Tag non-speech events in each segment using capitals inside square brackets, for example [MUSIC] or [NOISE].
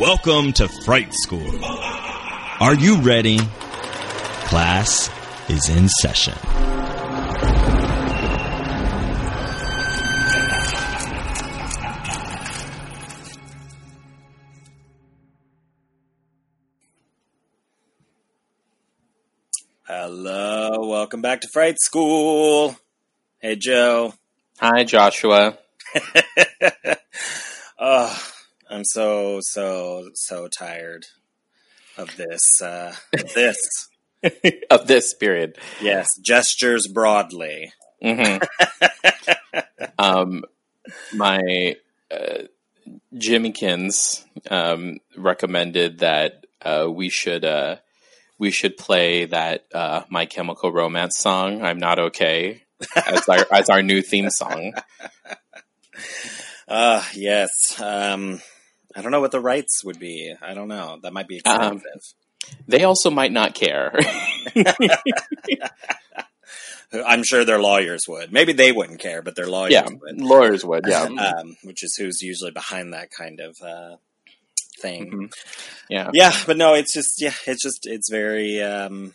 Welcome to Fright School. Are you ready? Class is in session. Hello, welcome back to Fright School. Hey, Joe. Hi, Joshua. [LAUGHS] oh, I'm so so so tired of this. Uh, this, [LAUGHS] of this period. yes, gestures broadly. hmm [LAUGHS] um, my uh, Jimmykins um, recommended that uh, we should uh, we should play that uh, My Chemical Romance song. I'm not okay as our as our new theme song. Uh, [LAUGHS] yes. Um, I don't know what the rights would be. I don't know. That might be Um, expensive. They also might not care. [LAUGHS] I'm sure their lawyers would. Maybe they wouldn't care, but their lawyers yeah, would. lawyers would. Yeah, [LAUGHS] um, which is who's usually behind that kind of uh, thing. Mhm. yeah. Yeah, but no, it's just yeah, it's just it's very um,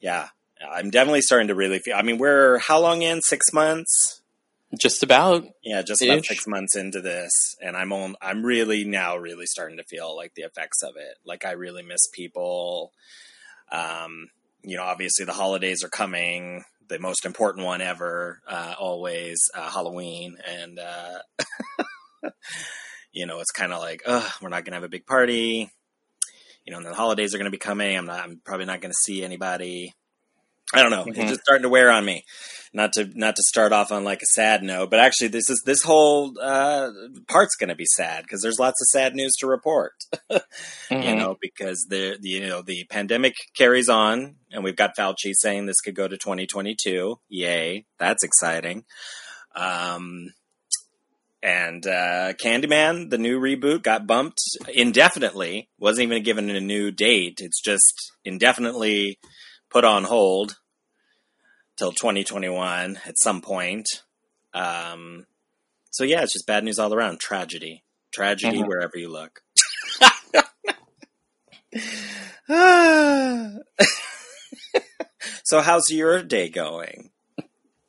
yeah. I'm definitely starting to really feel. I mean, we're how long in? Six months? Just about. Yeah, just about Ish. six months into this, and I'm on. I'm really now really starting to feel like the effects of it. Like I really miss people. Um, you know, obviously the holidays are coming. The most important one ever, uh, always uh, Halloween, and uh, [LAUGHS] you know, it's kind of like, ugh, we're not gonna have a big party. You know, and the holidays are gonna be coming. I'm not. I'm probably not gonna see anybody. I don't know. Mhm. It's just starting to wear on me. Not to not to start off on like a sad note, but actually, this is this whole uh, part's going to be sad because there's lots of sad news to report. [LAUGHS] You Mhm. know, because the, the you know the pandemic carries on, and we've got Fauci saying this could go to 2022. Yay, that's exciting. Um, and uh, Candyman, the new reboot, got bumped indefinitely. wasn't even given a new date. It's just indefinitely put on hold till 2021 at some point. Um, so yeah, it's just bad news all around. Tragedy, tragedy Mhm. wherever you look. [LAUGHS] [SIGHS] so how's your day going?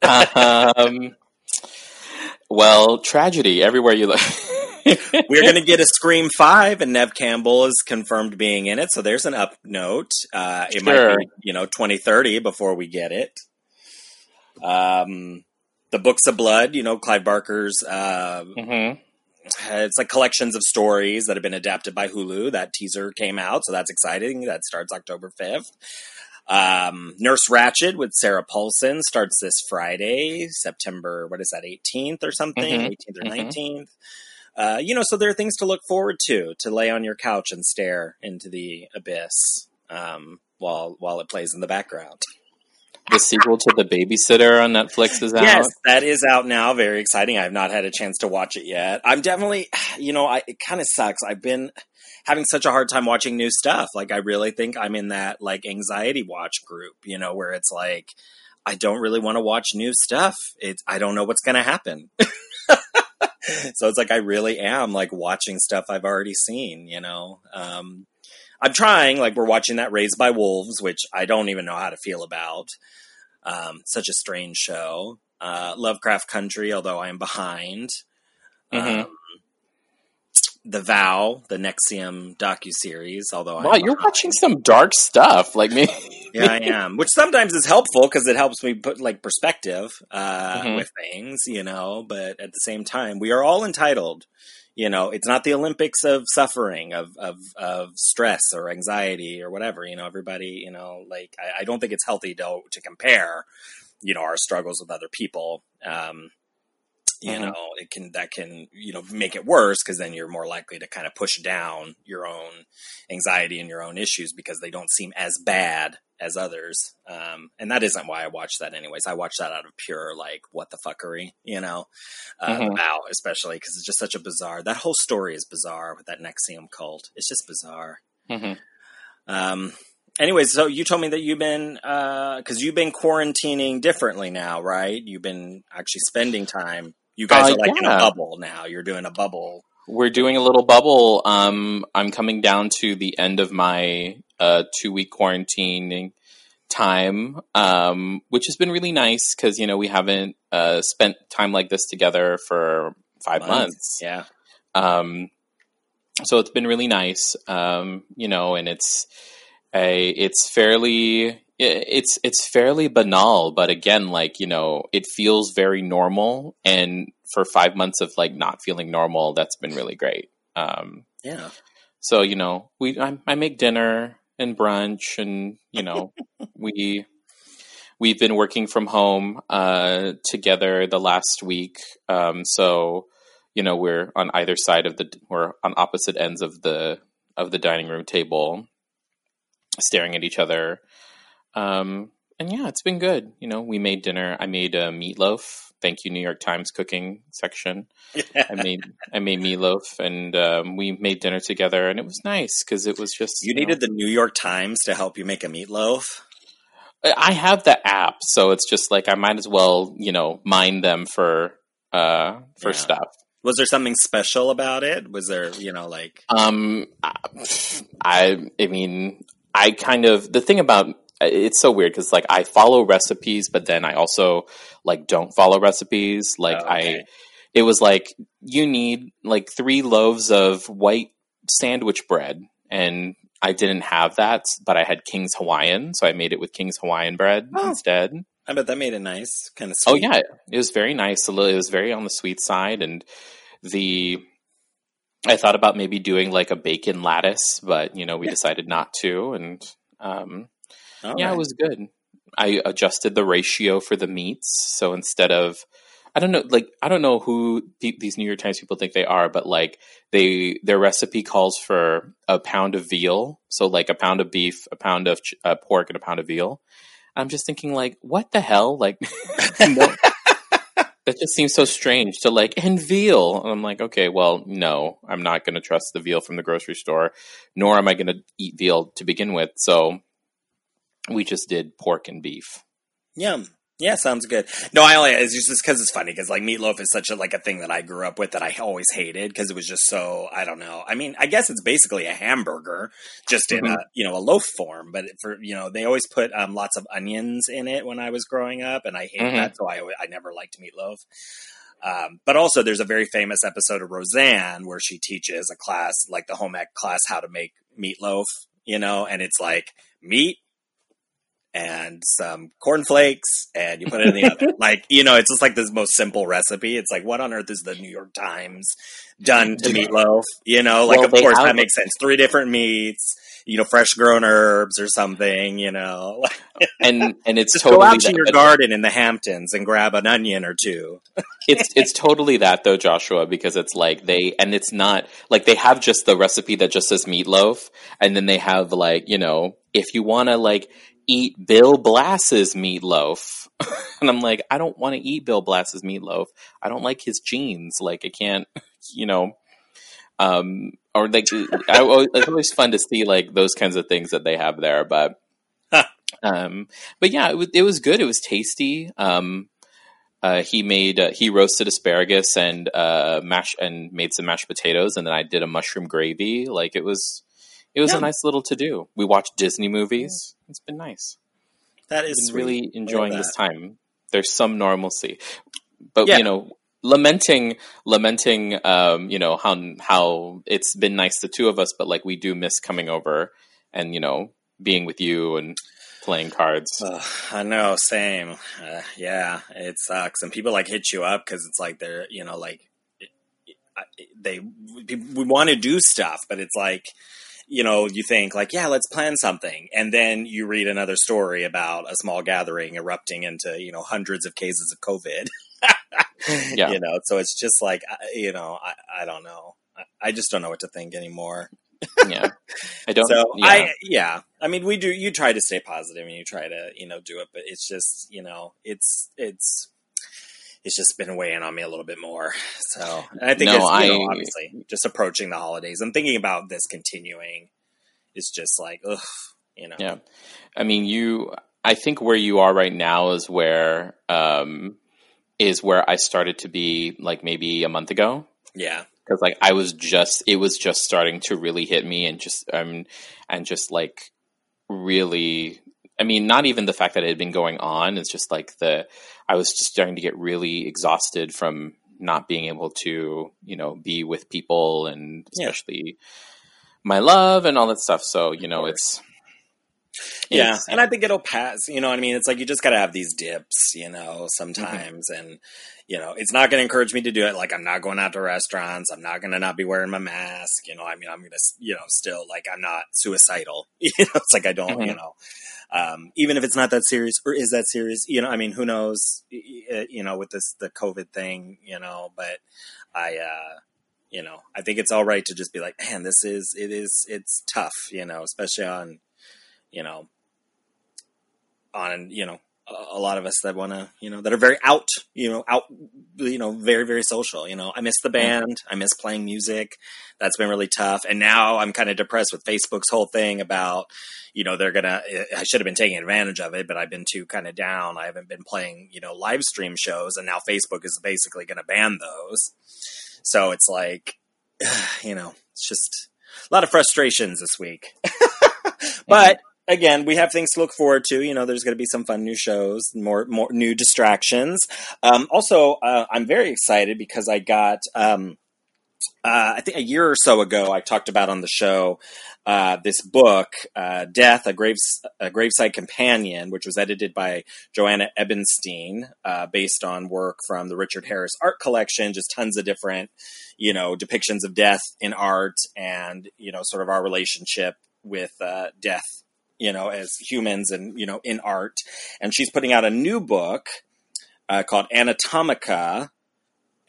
um, well, tragedy everywhere you look. [LAUGHS] We're going to get a [LAUGHS] Scream 5, and Neve Campbell is confirmed being in it. So there's an up note. Uh, it might be, you know, 2030 before we get it. Um, the Books of Blood, you know, Clive Barker's, uh, hmm it's like collections of stories that have been adapted by Hulu. That teaser came out, so that's exciting. That starts October 5th. Um, Nurse Ratched with Sarah Paulson starts this Friday, September, what is that, 18th or something? Mhm. 18th or Mhm. 19th. Uh, you know, so there are things to look forward to, to lay on your couch and stare into the abyss um, while while it plays in the background. The sequel to The Babysitter on Netflix is out. Yes, that is out now. Very exciting. I have not had a chance to watch it yet. I'm definitely, [SIGHS] you know, I, it kind of sucks. I've been having such a hard time watching new stuff. Like, I really think I'm in that like anxiety watch group, you know, where it's like, I don't really want to watch new stuff. It's, I don't know what's going to happen. [LAUGHS] so it's like, I really am like watching stuff I've already seen, you know? Um, I'm trying, like, we're watching that Raised by Wolves, which I don't even know how to feel about. Um, such a strange show. Uh, Lovecraft Country, although I am behind. Mhm. Um, the Vow, the NXIVM docu series, although I'm Wow, you're behind. watching some dark stuff. Like me. [LAUGHS] Yeah, I am. Which sometimes is helpful because it helps me put like perspective uh, Mhm. with things, you know. But at the same time, we are all entitled, you know, it's not the Olympics of suffering, of, of, of stress or anxiety or whatever. You know, everybody, you know, like, I, I don't think it's healthy to, to compare, you know, our struggles with other people. Um, you mm-hmm. know, it can, that can, you know, make it worse because then you're more likely to kind of push down your own anxiety and your own issues because they don't seem as bad as others. Um, and that isn't why I watch that anyways. I watch that out of pure like what the fuckery, you know, uh, mm-hmm. about especially because it's just such a bizarre. That whole story is bizarre with that NXIVM cult. It's just bizarre. Mm-hmm. Um. Anyways, so you told me that you've been because uh, you've been quarantining differently now, right? You've been actually spending time. You guys uh, are like yeah. in a bubble now. You're doing a bubble we're doing a little bubble. Um, I'm coming down to the end of my uh, two week quarantining time, um, which has been really nice because you know we haven't uh, spent time like this together for five months. months. Yeah. Um, so it's been really nice, um, you know, and it's a it's fairly it's it's fairly banal, but again, like you know, it feels very normal. And for five months of like not feeling normal, that's been really great. Um, yeah. So you know, we I, I make dinner and brunch, and you know, [LAUGHS] we we've been working from home uh, together the last week. Um, so you know, we're on either side of the we're on opposite ends of the of the dining room table, staring at each other um, and yeah, it's been good. You know, we made dinner. I made a meatloaf. Thank you, New York Times cooking section. I made I made meatloaf, and um, we made dinner together, and it was nice because it was just you, you needed know, the New York Times to help you make a meatloaf. I have the app, so it's just like I might as well, you know, mine them for uh for yeah. stuff. Was there something special about it? Was there, you know, like um, I I mean, I kind of the thing about it's so weird because like I follow recipes, but then I also like don't follow recipes. Like oh, okay. I, it was like you need like three loaves of white sandwich bread, and I didn't have that, but I had King's Hawaiian, so I made it with King's Hawaiian bread oh. instead. I bet that made it nice, kind of. Oh yeah, it was very nice. It was very on the sweet side, and the I thought about maybe doing like a bacon lattice, but you know we yeah. decided not to, and um, all yeah, right. it was good. I adjusted the ratio for the meats, so instead of I don't know, like I don't know who these New York Times people think they are, but like they their recipe calls for a pound of veal, so like a pound of beef, a pound of uh, pork, and a pound of veal. I'm just thinking, like, what the hell? Like, [LAUGHS] that just seems so strange to like and veal. And I'm like, okay, well, no, I'm not going to trust the veal from the grocery store, nor am I going to eat veal to begin with. So we just did pork and beef. Yum. Yeah, sounds good. No, I only it's just because it's funny because like meatloaf is such a like a thing that I grew up with that I always hated because it was just so I don't know. I mean, I guess it's basically a hamburger just in mm-hmm. a you know a loaf form, but for you know they always put um, lots of onions in it when I was growing up, and I hate mm-hmm. that, so I I never liked meatloaf. Um, but also, there's a very famous episode of Roseanne where she teaches a class, like the home ec class, how to make meatloaf. You know, and it's like meat, and some cornflakes and you put it in the oven. [LAUGHS] Like, you know, it's just like this most simple recipe. It's like, what on earth is the New York Times done to meatloaf? You know, like, well, of course, that makes sense. Three different meats, you know, fresh grown herbs or something, you know. [LAUGHS] and and it's just totally go out to your garden in the Hamptons and grab an onion or two. [LAUGHS] it's it's totally that though, Joshua, because it's like they and it's not like they have just the recipe that just says meatloaf, and then they have like you know if you want to like eat Bill Blass's meatloaf. [LAUGHS] and I'm like, I don't want to eat Bill Blass's meatloaf. I don't like his jeans. Like, I can't, [LAUGHS] you know, um, or like, [LAUGHS] I, it's always fun to see like those kinds of things that they have there. But, um, but yeah, it, it was good. It was tasty. Um, uh, he made uh, he roasted asparagus and uh, mash and made some mashed potatoes, and then I did a mushroom gravy. Like it was, it was yeah. a nice little to do. We watched Disney movies. It's been nice. That is really enjoying this time. There's some normalcy, but yeah. you know, lamenting, lamenting, um, you know how how it's been nice the two of us, but like we do miss coming over and you know being with you and playing cards. Uh, I know, same. Uh, yeah, it sucks, and people like hit you up because it's like they're you know like they we want to do stuff, but it's like you know, you think like, yeah, let's plan something. And then you read another story about a small gathering erupting into, you know, hundreds of cases of COVID. [LAUGHS] yeah. You know, so it's just like, you know, I, I don't know. I, I just don't know what to think anymore. yeah. I don't. [LAUGHS] So yeah. I, yeah, I mean, we do, you try to stay positive and you try to, you know, do it, but it's just, you know, it's, it's, it's just been weighing on me a little bit more. [LAUGHS] So I think no, it's, I, know, obviously just approaching the holidays and thinking about this continuing is just like, ugh, you know. Yeah. I mean, you, I think where you are right now is where, um, is where I started to be like maybe a month ago. Yeah. Cause like I was just, it was just starting to really hit me and just, um, and just like really I mean, not even the fact that it had been going on. It's just like the I was just starting to get really exhausted from not being able to, you know, be with people and especially yeah. my love and all that stuff. So, you know, it's yeah, and I think it'll pass. You know what I mean? It's like you just got to have these dips, you know, mm-hmm. sometimes, mm-hmm. and you know, it's not going to encourage me to do it. Like I'm not going out to restaurants. I'm not going to not be wearing my mask. You know, I mean, I'm going to, you know, still like I'm not suicidal. [LAUGHS] You know, it's like I don't, mm-hmm. you know, um, even if it's not that serious or is that serious. You know, I mean, who knows? You know, with this the COVID thing, you know, but I. uh you know, I think it's all right to just be like, man, this is, it is, it's tough, you know, especially on, you know, on, you know, a lot of us that want to, you know, that are very out, you know, out, you know, very, very social. You know, I miss the band. I miss playing music. That's been really tough. And now I'm kind of depressed with Facebook's whole thing about, you know, they're going to, I should have been taking advantage of it, but I've been too kind of down. I haven't been playing, you know, live stream shows. And now Facebook is basically going to ban those. So it's like, [SIGHS] you know, it's just a lot of frustrations this week. [LAUGHS] but, again, we have things to look forward to. You know, there's going to be some fun new shows, more more new distractions. Um, also, uh, I'm very excited because I got. Um, uh, I think a year or so ago, I talked about on the show uh, this book, uh, "Death: A, Graves- a Graveside Companion," which was edited by Joanna Ebenstein, uh, based on work from the Richard Harris Art Collection. Just tons of different, you know, depictions of death in art, and you know, sort of our relationship with uh, death you know, as humans and, you know, in art. And she's putting out a new book uh, called Anatomica,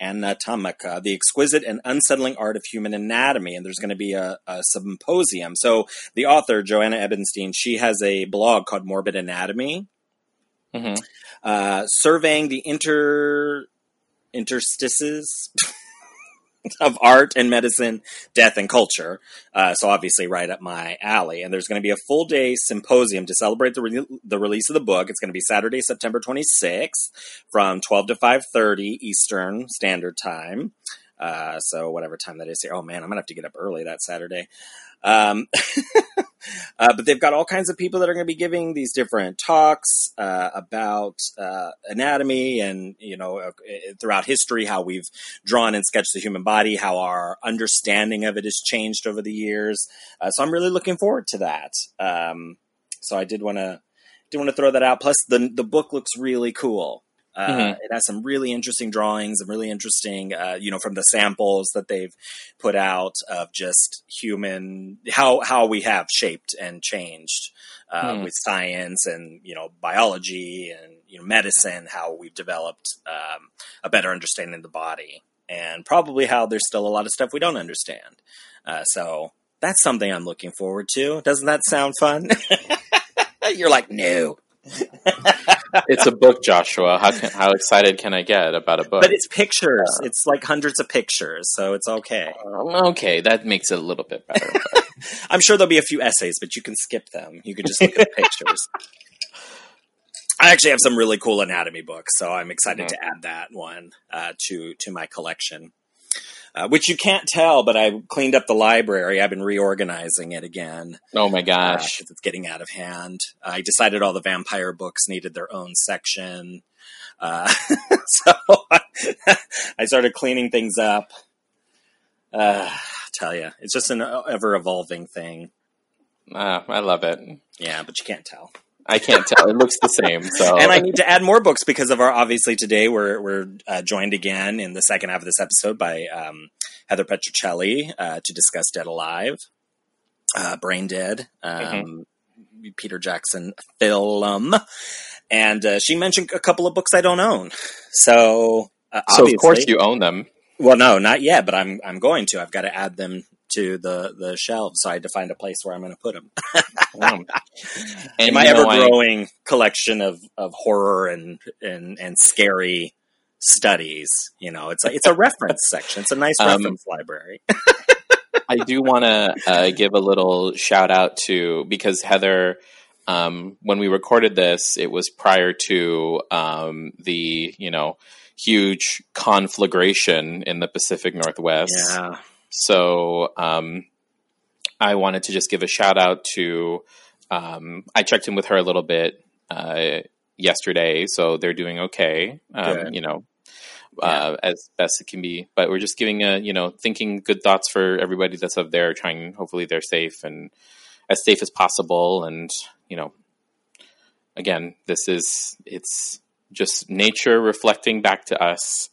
Anatomica, the exquisite and unsettling art of human anatomy. And there's going to be a, a, symposium. So the author, Joanna Ebenstein, she has a blog called Morbid Anatomy, mm-hmm. uh, surveying the inter interstices. [LAUGHS] of art and medicine, death and culture. Uh, so obviously, right up my alley. And there's going to be a full day symposium to celebrate the re- the release of the book. It's going to be Saturday, September 26th, from 12 to 5:30 Eastern Standard Time. Uh, so whatever time that is here. Oh man, I'm gonna have to get up early that Saturday. Um, [LAUGHS] uh, but they've got all kinds of people that are going to be giving these different talks uh, about uh, anatomy and, you know, uh, throughout history, how we've drawn and sketched the human body, how our understanding of it has changed over the years. Uh, so I'm really looking forward to that. Um, so I did want to did want to throw that out. Plus, the the book looks really cool. Uh, mm-hmm. It has some really interesting drawings and really interesting, uh, you know, from the samples that they've put out of just human how how we have shaped and changed uh, mm. with science and you know biology and you know medicine, how we've developed um, a better understanding of the body, and probably how there's still a lot of stuff we don't understand. Uh, so that's something I'm looking forward to. Doesn't that sound fun? [LAUGHS] You're like, no. It's a book, Joshua. How can, how excited can I get about a book? But it's pictures. Uh, it's like hundreds of pictures, so it's okay. Um, okay, that makes it a little bit better. [LAUGHS] I'm sure there'll be a few essays, but you can skip them. You can just look at the pictures. I actually have some really cool anatomy books, so I'm excited mm-hmm. to add that one uh, to to my collection uh, which you can't tell, but I cleaned up the library. I've been reorganizing it again. Oh my gosh. Uh, it's getting out of hand. I decided all the vampire books needed their own section. Uh, [LAUGHS] so [LAUGHS] I started cleaning things up. Uh, tell you, it's just an ever evolving thing. Ah, I love it. Yeah, but you can't tell. I can't tell. It looks the same. So, and I need to add more books because of our. Obviously, today we're we're uh, joined again in the second half of this episode by um, Heather Petricelli uh, to discuss Dead Alive, uh, Brain Dead, um, mm-hmm. Peter Jackson film, and uh, she mentioned a couple of books I don't own. So, uh, so of course you own them. Well, no, not yet, but I'm I'm going to. I've got to add them to the the shelves. So I had to find a place where I'm going to put them. [LAUGHS] [LAUGHS] and In my ever growing I... collection of of horror and and and scary studies, you know, it's a it's a reference section. It's a nice um, reference library. [LAUGHS] I do want to uh, give a little shout out to because Heather. Um, when we recorded this, it was prior to um, the you know huge conflagration in the Pacific Northwest. Yeah. So um, I wanted to just give a shout out to. Um, I checked in with her a little bit uh, yesterday, so they're doing okay. Um, you know, uh, yeah. as best it can be. But we're just giving a you know thinking good thoughts for everybody that's up there, trying. Hopefully, they're safe and as safe as possible. And you know, again, this is it's just nature reflecting back to us.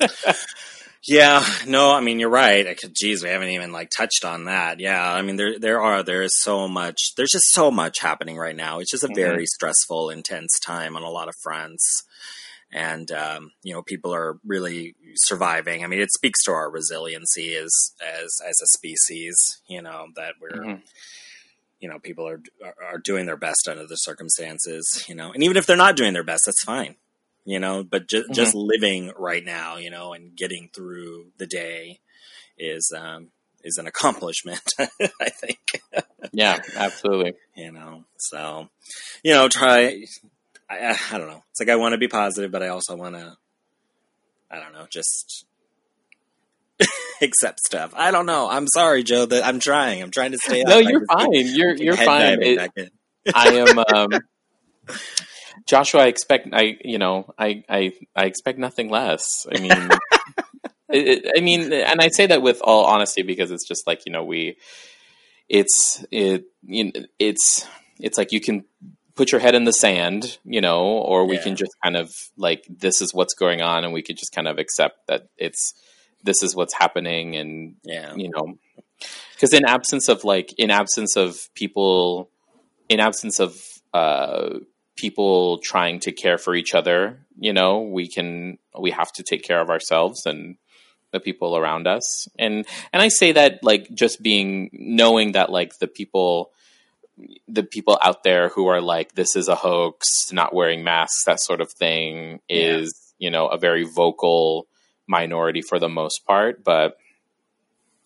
[LAUGHS] Yeah, no, I mean you're right. Geez, we haven't even like touched on that. Yeah, I mean there there are there is so much. There's just so much happening right now. It's just a mm-hmm. very stressful, intense time on a lot of fronts, and um, you know people are really surviving. I mean, it speaks to our resiliency as as as a species. You know that we're. Mm-hmm. You know, people are are doing their best under the circumstances. You know, and even if they're not doing their best, that's fine you know, but ju- mm-hmm. just living right now, you know, and getting through the day is, um, is an accomplishment, [LAUGHS] I think. yeah, absolutely. You know, so, you know, try, I, I don't know. It's like I want to be positive, but I also want to, I don't know, just [LAUGHS] accept stuff. I don't know. I'm sorry, Joe. That I'm trying. I'm trying to stay. No, you're fine. You're you're fine. It, I am. Um, [LAUGHS] Joshua, I expect I you know I I I expect nothing less. I mean, [LAUGHS] it, I mean, and I say that with all honesty because it's just like you know we, it's it you know, it's it's like you can put your head in the sand, you know, or we yeah. can just kind of like this is what's going on, and we could just kind of accept that it's this is what's happening, and yeah, you know, because in absence of like in absence of people, in absence of uh people trying to care for each other you know we can we have to take care of ourselves and the people around us and and i say that like just being knowing that like the people the people out there who are like this is a hoax not wearing masks that sort of thing is yeah. you know a very vocal minority for the most part but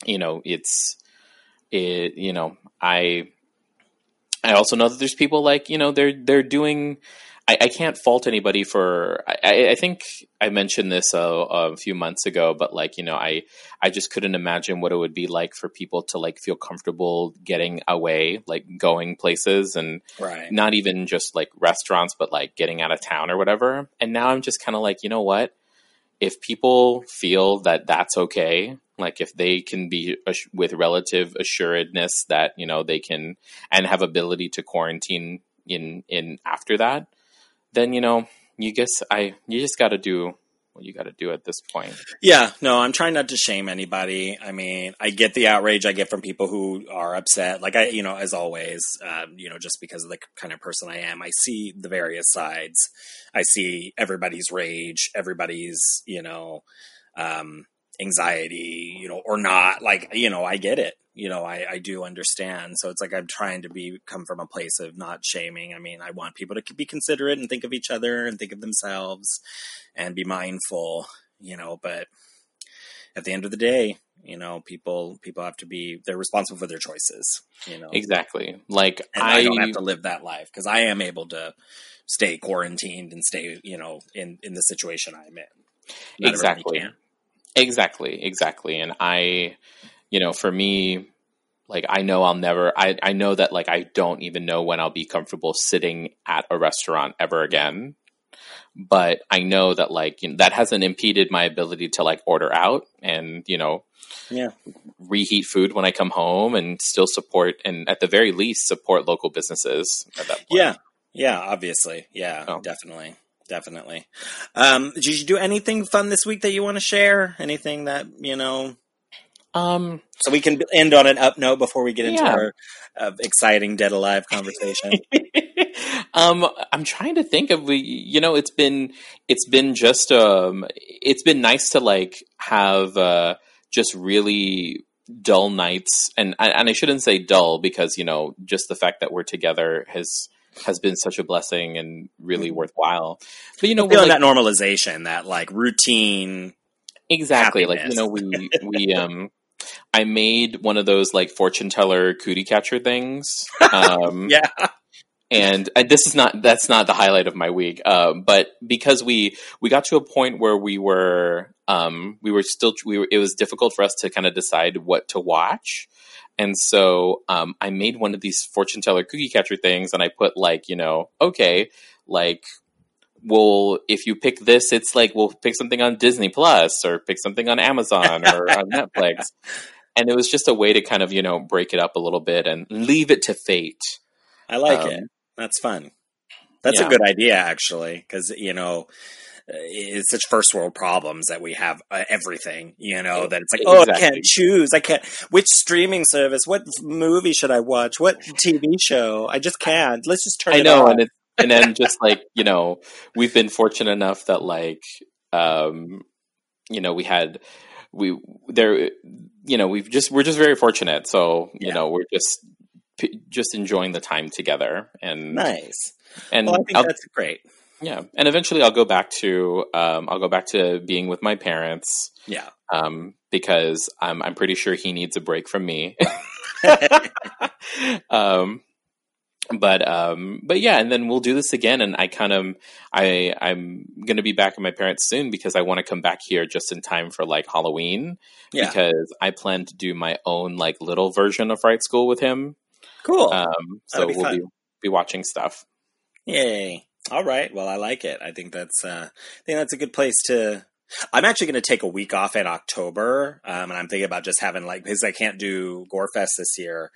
you know it's it you know i I also know that there's people like you know they're they're doing. I, I can't fault anybody for. I, I think I mentioned this a, a, few months ago, but like you know, I I just couldn't imagine what it would be like for people to like feel comfortable getting away, like going places, and right. not even just like restaurants, but like getting out of town or whatever. And now I'm just kind of like, you know what? If people feel that that's okay, like if they can be with relative assuredness that you know they can and have ability to quarantine in in after that, then you know you guess I you just got to do what you got to do at this point. Yeah, no, I'm trying not to shame anybody. I mean, I get the outrage I get from people who are upset. Like I, you know, as always, um, you know, just because of the kind of person I am, I see the various sides. I see everybody's rage, everybody's, you know, um, anxiety, you know, or not. Like, you know, I get it. You know, I, I do understand. So it's like I'm trying to be come from a place of not shaming. I mean, I want people to be considerate and think of each other and think of themselves and be mindful, you know, but at the end of the day, you know, people people have to be they're responsible for their choices, you know. Exactly. Like I, I, don't have to live that life because I am able to stay quarantined and stay, you know, in in the situation I'm in. Not exactly. Exactly, exactly. And I, you know, for me, like I know I'll never I, I know that like I don't even know when I'll be comfortable sitting at a restaurant ever again. But I know that like you know, that hasn't impeded my ability to like order out and, you know, yeah, reheat food when I come home and still support and at the very least support local businesses at that point. Yeah. Yeah, obviously. Yeah, Oh. definitely. Definitely. Um, did you do anything fun this week that you want to share? Anything that, you know, Um, so we can end on an up note before we get into Yeah. our uh, exciting Dead Alive conversation? [LAUGHS] um, I'm trying to think of we. You know, it's been it's been just um, it's been nice to like have uh, just really dull nights, and and I shouldn't say dull because you know just the fact that we're together has has been such a blessing and really Mhm. worthwhile. But you know, we're Feeling like, that normalization, that like routine. exactly like you know we we um. I made one of those like fortune teller cootie catcher things. Um, [LAUGHS] Yeah. and uh, this is not that's not the highlight of my week uh, but because we we got to a point where we were um, we were still we were, it was difficult for us to kind of decide what to watch and so um, i made one of these fortune teller cookie catcher things and i put like you know okay like well if you pick this it's like we'll pick something on disney plus or pick something on amazon or on [LAUGHS] netflix and it was just a way to kind of you know break it up a little bit and leave it to fate I like Um, it. That's fun. That's yeah. a good idea, actually, because, you know, it's such first world problems that we have uh, everything, you know, that it's like, oh, I can't choose. I can't. Which streaming service? What movie should I watch? What TV show? I just can't. Let's just turn I it know, on. and it's and then just like you know, we've been fortunate enough that like um, you know we had we there you know we've just we're just very fortunate. So you Yeah. know we're just just enjoying the time together and nice. and Well, I think I'll- that's great. Yeah, and eventually I'll go back to um, I'll go back to being with my parents Yeah. um, because I'm I'm pretty sure he needs a break from me. [LAUGHS] um, but um, but yeah, and then we'll do this again. And I kind of I I'm gonna be back at my parents soon because I want to come back here just in time for like Halloween Yeah. because I plan to do my own like little version of Fright School with him. Cool. Um, so be we'll fun. be be watching stuff. Yay. All right. Well, I like it. I think that's uh I think that's a good place to I'm actually going to take a week off in October, um, and I'm thinking about just having like because I can't do Gorefest this year.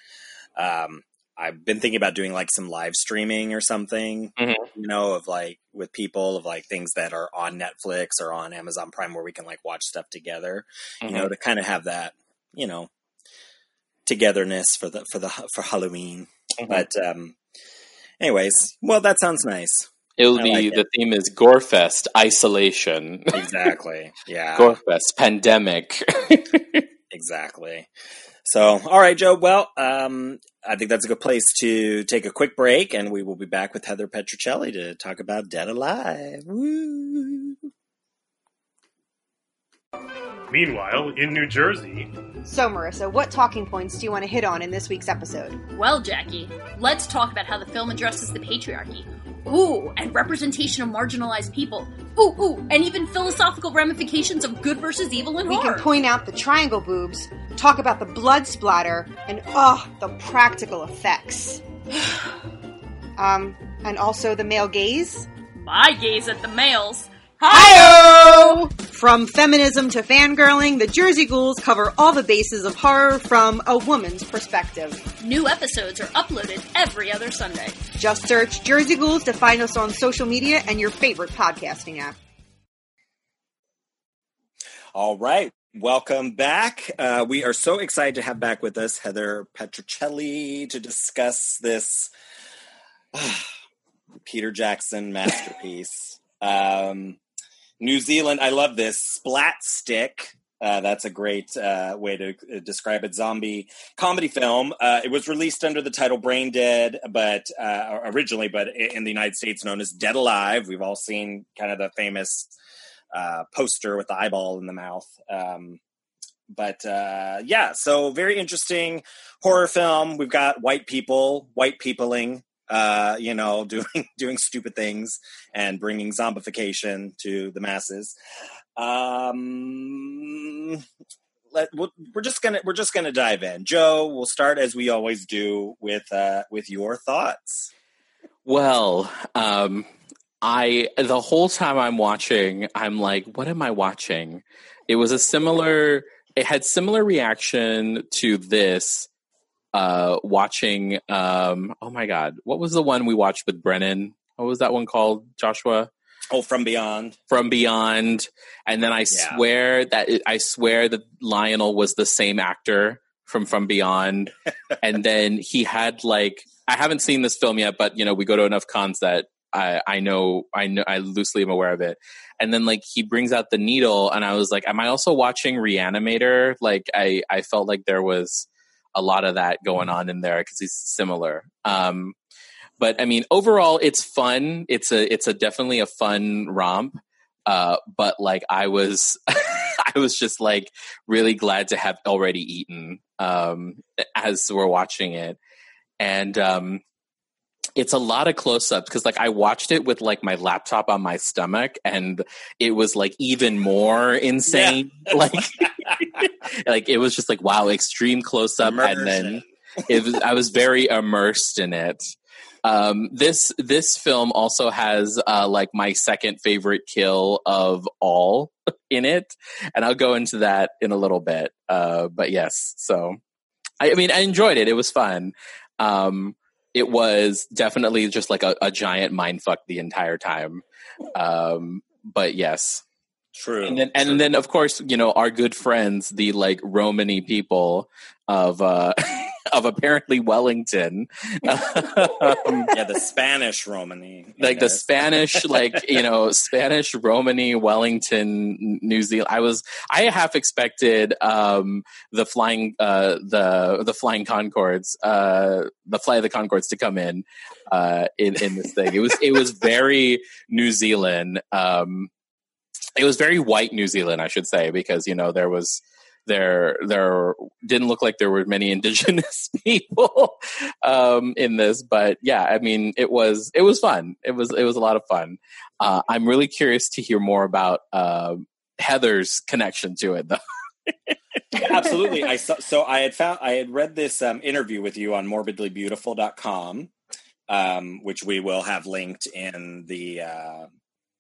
Um, I've been thinking about doing like some live streaming or something, Mhm. you know, of like with people of like things that are on Netflix or on Amazon Prime where we can like watch stuff together, you know, to kind of have that, you know, togetherness for the for the for Halloween. Mhm. But um, anyways, well, that sounds nice. It'll I be like it. the theme is Gorefest isolation, Exactly. [LAUGHS] Yeah. Gorefest pandemic. [LAUGHS] Exactly. So, all right, Joe. Well, um, I think that's a good place to take a quick break, and we will be back with Heather Petricelli to talk about Dead Alive. Woo! Meanwhile, in New Jersey, So, Marissa, what talking points do you want to hit on in this week's episode? Well, Jackie, let's talk about how the film addresses the patriarchy. Ooh, and representation of marginalized people. Ooh, ooh, and even philosophical ramifications of good versus evil and We horror. can point out the triangle boobs, talk about the blood splatter, and oh, the practical effects. [SIGHS] um, and also the male gaze. My gaze at the males. Hi! From feminism to fangirling, the Jersey Ghouls cover all the bases of horror from a woman's perspective. New episodes are uploaded every other Sunday. Just search Jersey Ghouls to find us on social media and your favorite podcasting app. All right. Welcome back. Uh, we are so excited to have back with us Heather Petricelli to discuss this [SIGHS] Peter Jackson masterpiece. um, New Zealand, I love this. Splat Stick. Uh, that's a great uh, way to uh, describe it. Zombie comedy film. Uh, it was released under the title Brain Dead, but uh, originally, but in the United States, known as Dead Alive. We've all seen kind of the famous poster with the eyeball in the mouth. Um, but yeah, so very interesting horror film. We've got white people, white peopling, uh, you know, [LAUGHS] doing doing stupid things and bringing zombification to the masses. Um, let, we'll, we're just gonna we're just gonna dive in. Joe, we'll start as we always do with uh, with your thoughts. Well, um, I the whole time I'm watching, I'm like, what am I watching? It was a similar. It had similar reaction to this uh, watching. Um, oh my god, what was the one we watched with Brennan? What was that one called, Joshua? Oh, from beyond. From Beyond, and then I Yeah. swear that it, I swear that Lionel was the same actor from From Beyond, [LAUGHS] and then he had like I haven't seen this film yet, but you know we go to enough cons that I I know I know I loosely am aware of it, and then like he brings out the needle, and I was like, am I also watching Reanimator? Like I I felt like there was a lot of that going on in there because he's similar. Um, but I mean, overall, it's fun. It's a it's a definitely a fun romp. Uh, but like I was, [LAUGHS] I was just like really glad to have already eaten um, as we're watching it, and um, it's a lot of close ups because like I watched it with like my laptop on my stomach, and it was like even more insane. [LAUGHS] Like, [LAUGHS] like it was just like wow, extreme close up, and then it was, I was very immersed in it. Um, this this film also has uh, like my second favorite kill of all [LAUGHS] in it, and I'll go into that in a little bit. Uh, but yes, so I, I mean, I enjoyed it. It was fun. Um, it was definitely just like a, a giant mind fuck the entire time. Um, but yes, True. and then and then of course you know our good friends the like romany people of uh [LAUGHS] of apparently wellington Um, [LAUGHS] yeah, the [LAUGHS] Spanish Romany. like the spanish like you know spanish romany wellington new zealand i was i half expected um the flying uh the the flying Conchords uh the fly of the Conchords to come in uh in in this thing it was it was very new zealand um it was very white New Zealand, I should say, because you know there was there there didn't look like there were many [LAUGHS] indigenous people um, in this, but yeah, I mean it was it was fun. It was it was a lot of fun. Uh, I'm really curious to hear more about uh, Heather's connection to it, though. [LAUGHS] absolutely i saw, so i had found i had read this um, interview with you on morbidlybeautiful.com um, which we will have linked in the uh,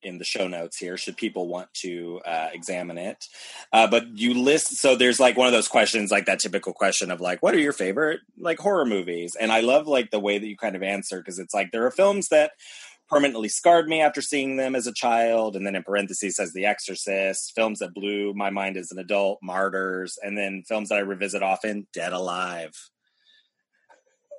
in the show notes here should people want to uh, examine it. Uh, but you list so there's like one of those questions like that typical question of like what are your favorite like horror movies? And i love like the way that you kind of answer because it's like there are films that permanently scarred me after seeing them as a child and then in parentheses says the exorcist films that blew my mind as an adult martyrs and then films that i revisit often dead alive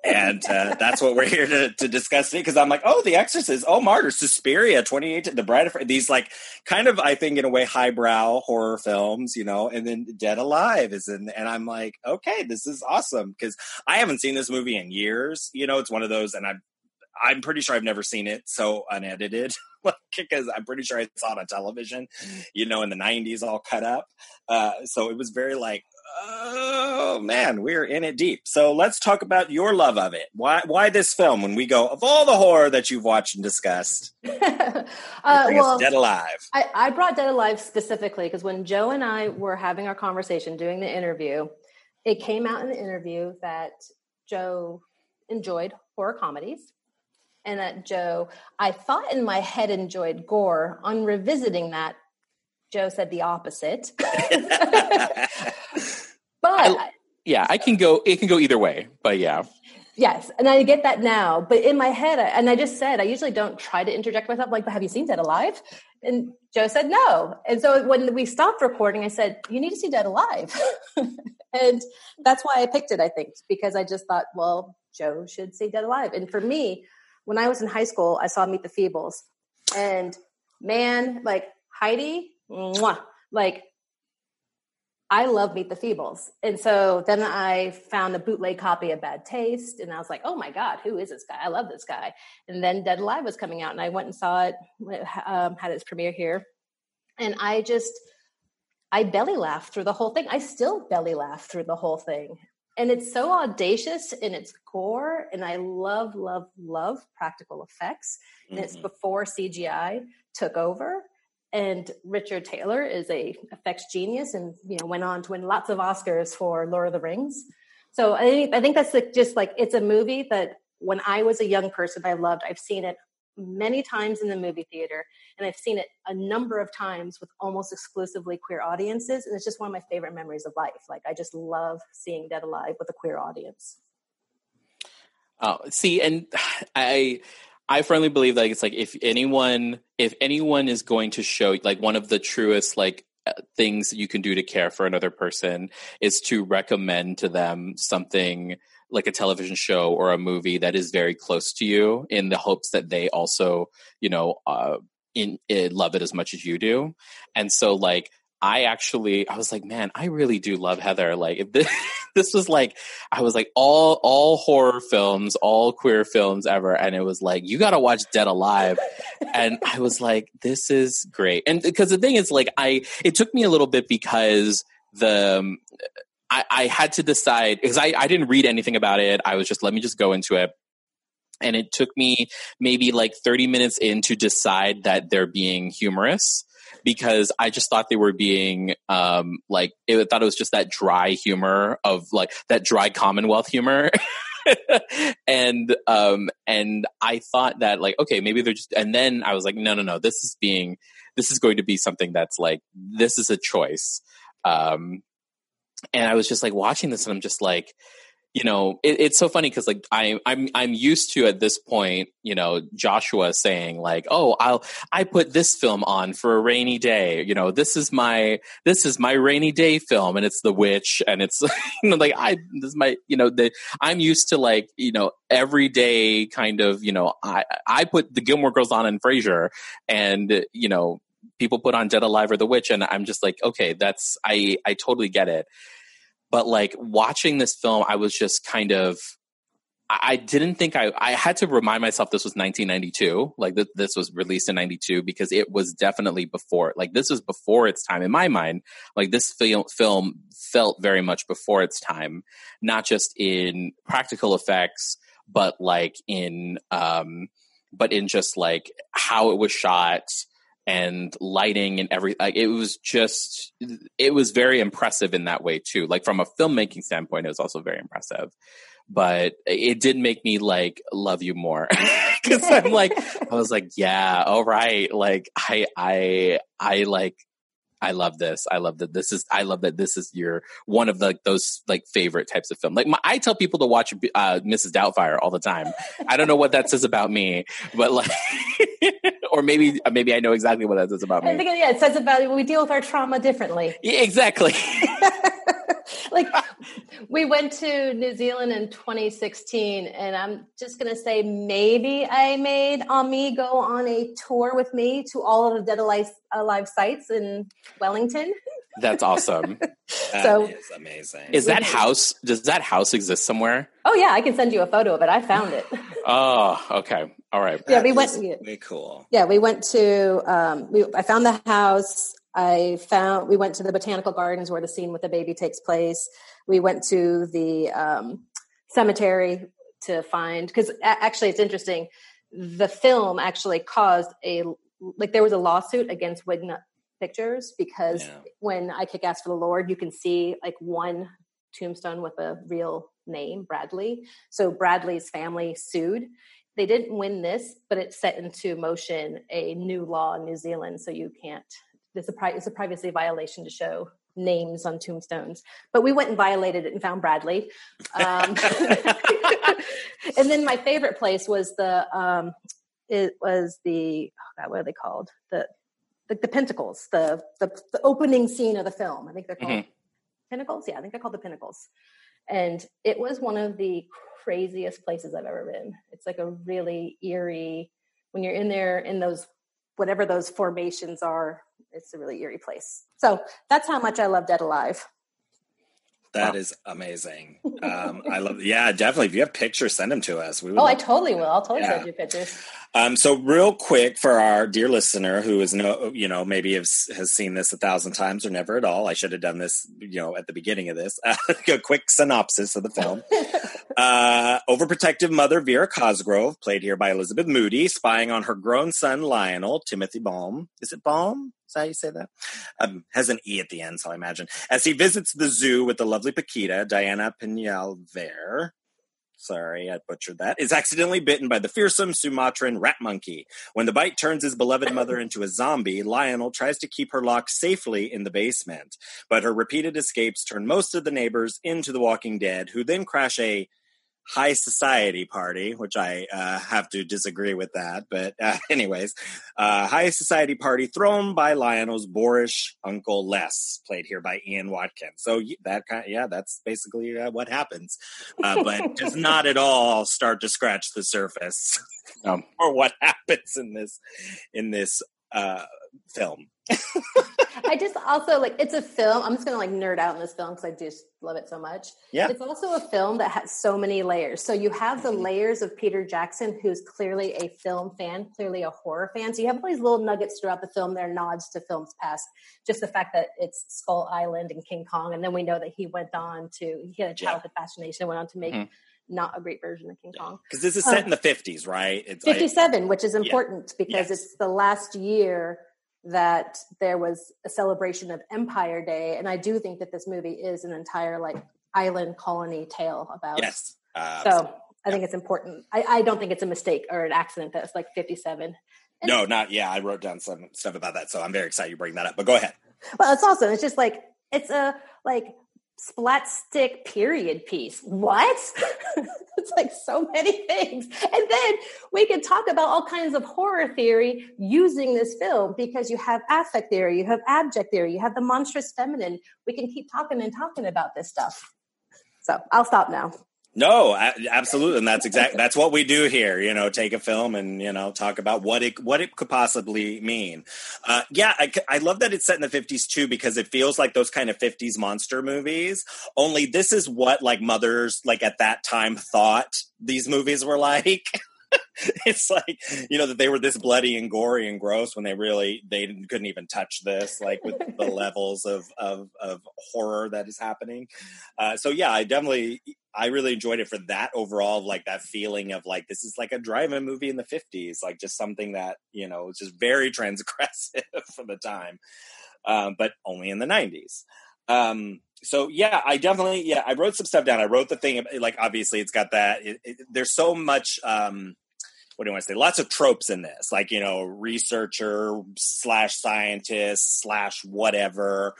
and uh, that's what we're here to, to discuss today because i'm like oh the exorcist oh martyrs suspiria 2018 the bride of these like kind of i think in a way highbrow horror films you know and then dead alive is in and i'm like okay this is awesome because i haven't seen this movie in years you know it's one of those and i'm I'm pretty sure I've never seen it so unedited, [LAUGHS] because I'm pretty sure I saw it on television, you know, in the '90s, all cut up. Uh, so it was very like, oh man, we're in it deep. So let's talk about your love of it. Why, why this film? When we go of all the horror that you've watched and discussed, [LAUGHS] uh, well, Dead Alive. I, I brought Dead Alive specifically because when Joe and I were having our conversation, doing the interview, it came out in the interview that Joe enjoyed horror comedies and that Joe, I thought in my head, enjoyed gore. On revisiting that, Joe said the opposite. [LAUGHS] [LAUGHS] but Yeah, I can go. It can go either way, but yeah, Yes, and I get that now. But in my head, I- and I just said, I usually don't try to interject myself, like, but have you seen Dead Alive? And Joe said no. And so when we stopped recording, I said, you need to see Dead Alive. [LAUGHS] and that's why I picked it, I think, because I just thought, well, Joe should see Dead Alive. And for me, when I was in high school, I saw Meet the Feebles. And man, like Heidi, mwah, like I love Meet the Feebles. And so then I found a bootleg copy of Bad Taste and I was like, oh my God, who is this guy? I love this guy. And then Dead Alive was coming out and I went and saw it, um, had its premiere here. And I just, I belly laughed through the whole thing. I still belly laugh through the whole thing. And it's so audacious in its core. And I love, love, love practical effects. And it's Mhm. before CGI took over and Richard Taylor is a effects genius, and you know went on to win lots of Oscars for Lord of the Rings. So I think I think that's like just like it's a movie that when I was a young person I loved. I've seen it many times in the movie theater, and I've seen it a number of times with almost exclusively queer audiences, and it's just one of my favorite memories of life. Like I just love seeing Dead Alive with a queer audience. Oh, see, and [SIGHS] I I firmly believe that it's like if anyone if anyone is going to show like one of the truest like uh, things you can do to care for another person is to recommend to them something like a television show or a movie that is very close to you in the hopes that they also you know uh, in, in love it as much as you do. And so like I actually I was like, man, I really do love Heather. Like [LAUGHS] this, this was like I was like all all horror films, all queer films ever, and it was like you got to watch Dead Alive, and [LAUGHS] I was like, this is great. And because the thing is, like I it took me a little bit because the um, I, I had to decide because I, I didn't read anything about it. I was just let me just go into it and it took me maybe like 30 minutes in to decide that they're being humorous because I just thought they were being um, like it, thought it was just that dry humor of like that dry Commonwealth humor. [LAUGHS] and um and I thought that like okay maybe they're just and then I was like no no no this is being this is going to be something that's like this is a choice um and I was just like watching this and I'm just like you know, it, it's so funny because like I, I'm I'm used to at this point, you know, Joshua saying like, "Oh, I'll I put this film on for a rainy day." You know, this is my this is my rainy day film, and it's The Witch, and it's [LAUGHS] you know, like I this is my you know the I'm used to like you know everyday kind of you know I I put the Gilmore Girls on and Frasier, and you know people put on Dead Alive or The Witch, and I'm just like, okay, that's I I totally get it but like watching this film i was just kind of I didn't think I, I had to remind myself this was 1992, like th- this was released in 92 because it was definitely before, like this was before its time in my mind. Like this film, film felt very much before its time, not just in practical effects, but like in, um, but in just like how it was shot, and lighting and every like it was just it was very impressive in that way too. Like from a filmmaking standpoint it was also very impressive. But it did make me like love you more. [LAUGHS] Because i'm like i was like yeah all right. Like i i i like I love this. I love that this is. I love that this is your one of the those like favorite types of film. Like my, I tell people to watch uh, Mrs. Doubtfire all the time. I don't know what that says about me, but like, [LAUGHS] or maybe maybe I know exactly what that says about me. I think yeah, it says about we deal with our trauma differently. Yeah, exactly. [LAUGHS] [LAUGHS] like we went to New Zealand in 2016, and I'm just gonna say maybe I made Ami go on a tour with me to all of the Dead Alive, Alive sites in Wellington. That's awesome. [LAUGHS] so is amazing. Is that house? Does that house exist somewhere? Oh yeah, I can send you a photo of it. I found it. [LAUGHS] oh, okay, all right. Yeah, we went. Way cool. Yeah, we went to. Um, we, I found the house. I found we went to the botanical gardens where the scene with the baby takes place. We went to the um, cemetery to find because actually it's interesting. The film actually caused a like there was a lawsuit against WingNut Pictures because yeah. when I kick ass for the Lord, you can see like one tombstone with a real name, Bradley. So Bradley's family sued. They didn't win this, but it set into motion a new law in New Zealand, so you can't it's a, pri- it's a privacy violation to show names on tombstones. But we went and violated it and found Bradley. Um, [LAUGHS] and then my favorite place was the um, it was the oh God, what are they called the the, the Pinnacles the, the, the opening scene of the film. I think they're called mm-hmm. Pinnacles. Yeah, I think they're called the Pinnacles. And it was one of the craziest places I've ever been. It's like a really eerie when you're in there in those whatever those formations are it's a really eerie place. So that's how much I love Dead Alive. That wow. is amazing. Um, I love. Yeah, definitely. If you have pictures, send them to us. We oh, I totally will. I'll totally yeah. send you pictures. Um, so, real quick for our dear listener who is no, you know, maybe has, has seen this a thousand times or never at all. I should have done this, you know, at the beginning of this. [LAUGHS] A quick synopsis of the film. [LAUGHS] uh, overprotective mother Vera Cosgrove, played here by Elizabeth Moody, spying on her grown son Lionel Timothy Balme. Is it Balm? Is that how you say that? Um, has an E at the end, so I imagine. As he visits the zoo with the lovely Paquita, Diana Peñalver, sorry, I butchered that, is accidentally bitten by the fearsome Sumatran rat monkey. When the bite turns his beloved mother into a zombie, Lionel tries to keep her locked safely in the basement. But her repeated escapes turn most of the neighbors into the walking dead, who then crash a high society party, which I uh, have to disagree with that. But uh, [LAUGHS] anyways, uh, high society party thrown by Lionel's boorish uncle Les, played here by Ian Watkins. So that kind, of, yeah, that's basically uh, what happens, uh, but [LAUGHS] does not at all start to scratch the surface um, [LAUGHS] or what happens in this in this uh, film. [LAUGHS] I just also like it's a film. I'm just gonna like nerd out in this film because I just love it so much. Yeah. It's also a film that has so many layers. So you have the layers of Peter Jackson, who's clearly a film fan, clearly a horror fan. So you have all these little nuggets throughout the film. They're nods to films past. Just the fact that it's Skull Island and King Kong, and then we know that he went on to he had a childhood yeah. fascination, and went on to make. Mm-hmm not a great version of King Kong. Because this is set um, in the 50s, right? It's 57, like, which is important yeah. because yes. it's the last year that there was a celebration of Empire Day, and I do think that this movie is an entire like island colony tale about. Yes. Uh, so I think it's important. I, I, don't think it's a mistake or an accident that it's like 57. And no, not yeah. I wrote down some stuff about that, so I'm very excited you bring that up. But go ahead. Well, it's awesome. It's just like it's a like splatstick period piece. What? [LAUGHS] it's like so many things. And then we can talk about all kinds of horror theory using this film because you have affect theory, you have abject theory, you have the monstrous feminine. We can keep talking and talking about this stuff. So I'll stop now. No, absolutely, and that's exactly that's what we do here. You know, take a film and you know talk about what it what it could possibly mean. Uh, yeah, I, I love that it's set in the fifties too because it feels like those kind of fifties monster movies. Only this is what like mothers like at that time thought these movies were like. [LAUGHS] [LAUGHS] it's like you know that they were this bloody and gory and gross when they really they couldn't even touch this like with [LAUGHS] the levels of, of of horror that is happening uh, so yeah i definitely i really enjoyed it for that overall like that feeling of like this is like a drive-in movie in the 50s like just something that you know was just very [LAUGHS] transgressive for the time um, but only in the 90s um, so yeah, I definitely yeah I wrote some stuff down. I wrote the thing like obviously it's got that. It, it, there's so much. Um, what do you want to say? Lots of tropes in this, like you know, researcher slash scientist slash whatever.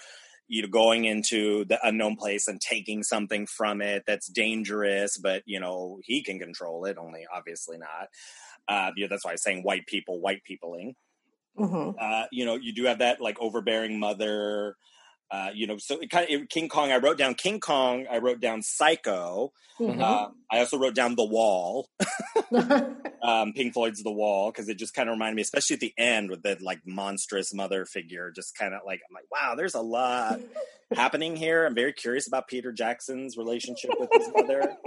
You know, going into the unknown place and taking something from it that's dangerous, but you know he can control it. Only obviously not. Uh, you know, that's why I'm saying white people, white peopling. Mm-hmm. Uh, you know, you do have that like overbearing mother uh, you know, so it kind of King Kong. I wrote down King Kong. I wrote down Psycho. Mm-hmm. Uh, I also wrote down The Wall, [LAUGHS] um, Pink Floyd's The Wall, because it just kind of reminded me, especially at the end with the like monstrous mother figure. Just kind of like I'm like, wow, there's a lot happening here. I'm very curious about Peter Jackson's relationship with his mother.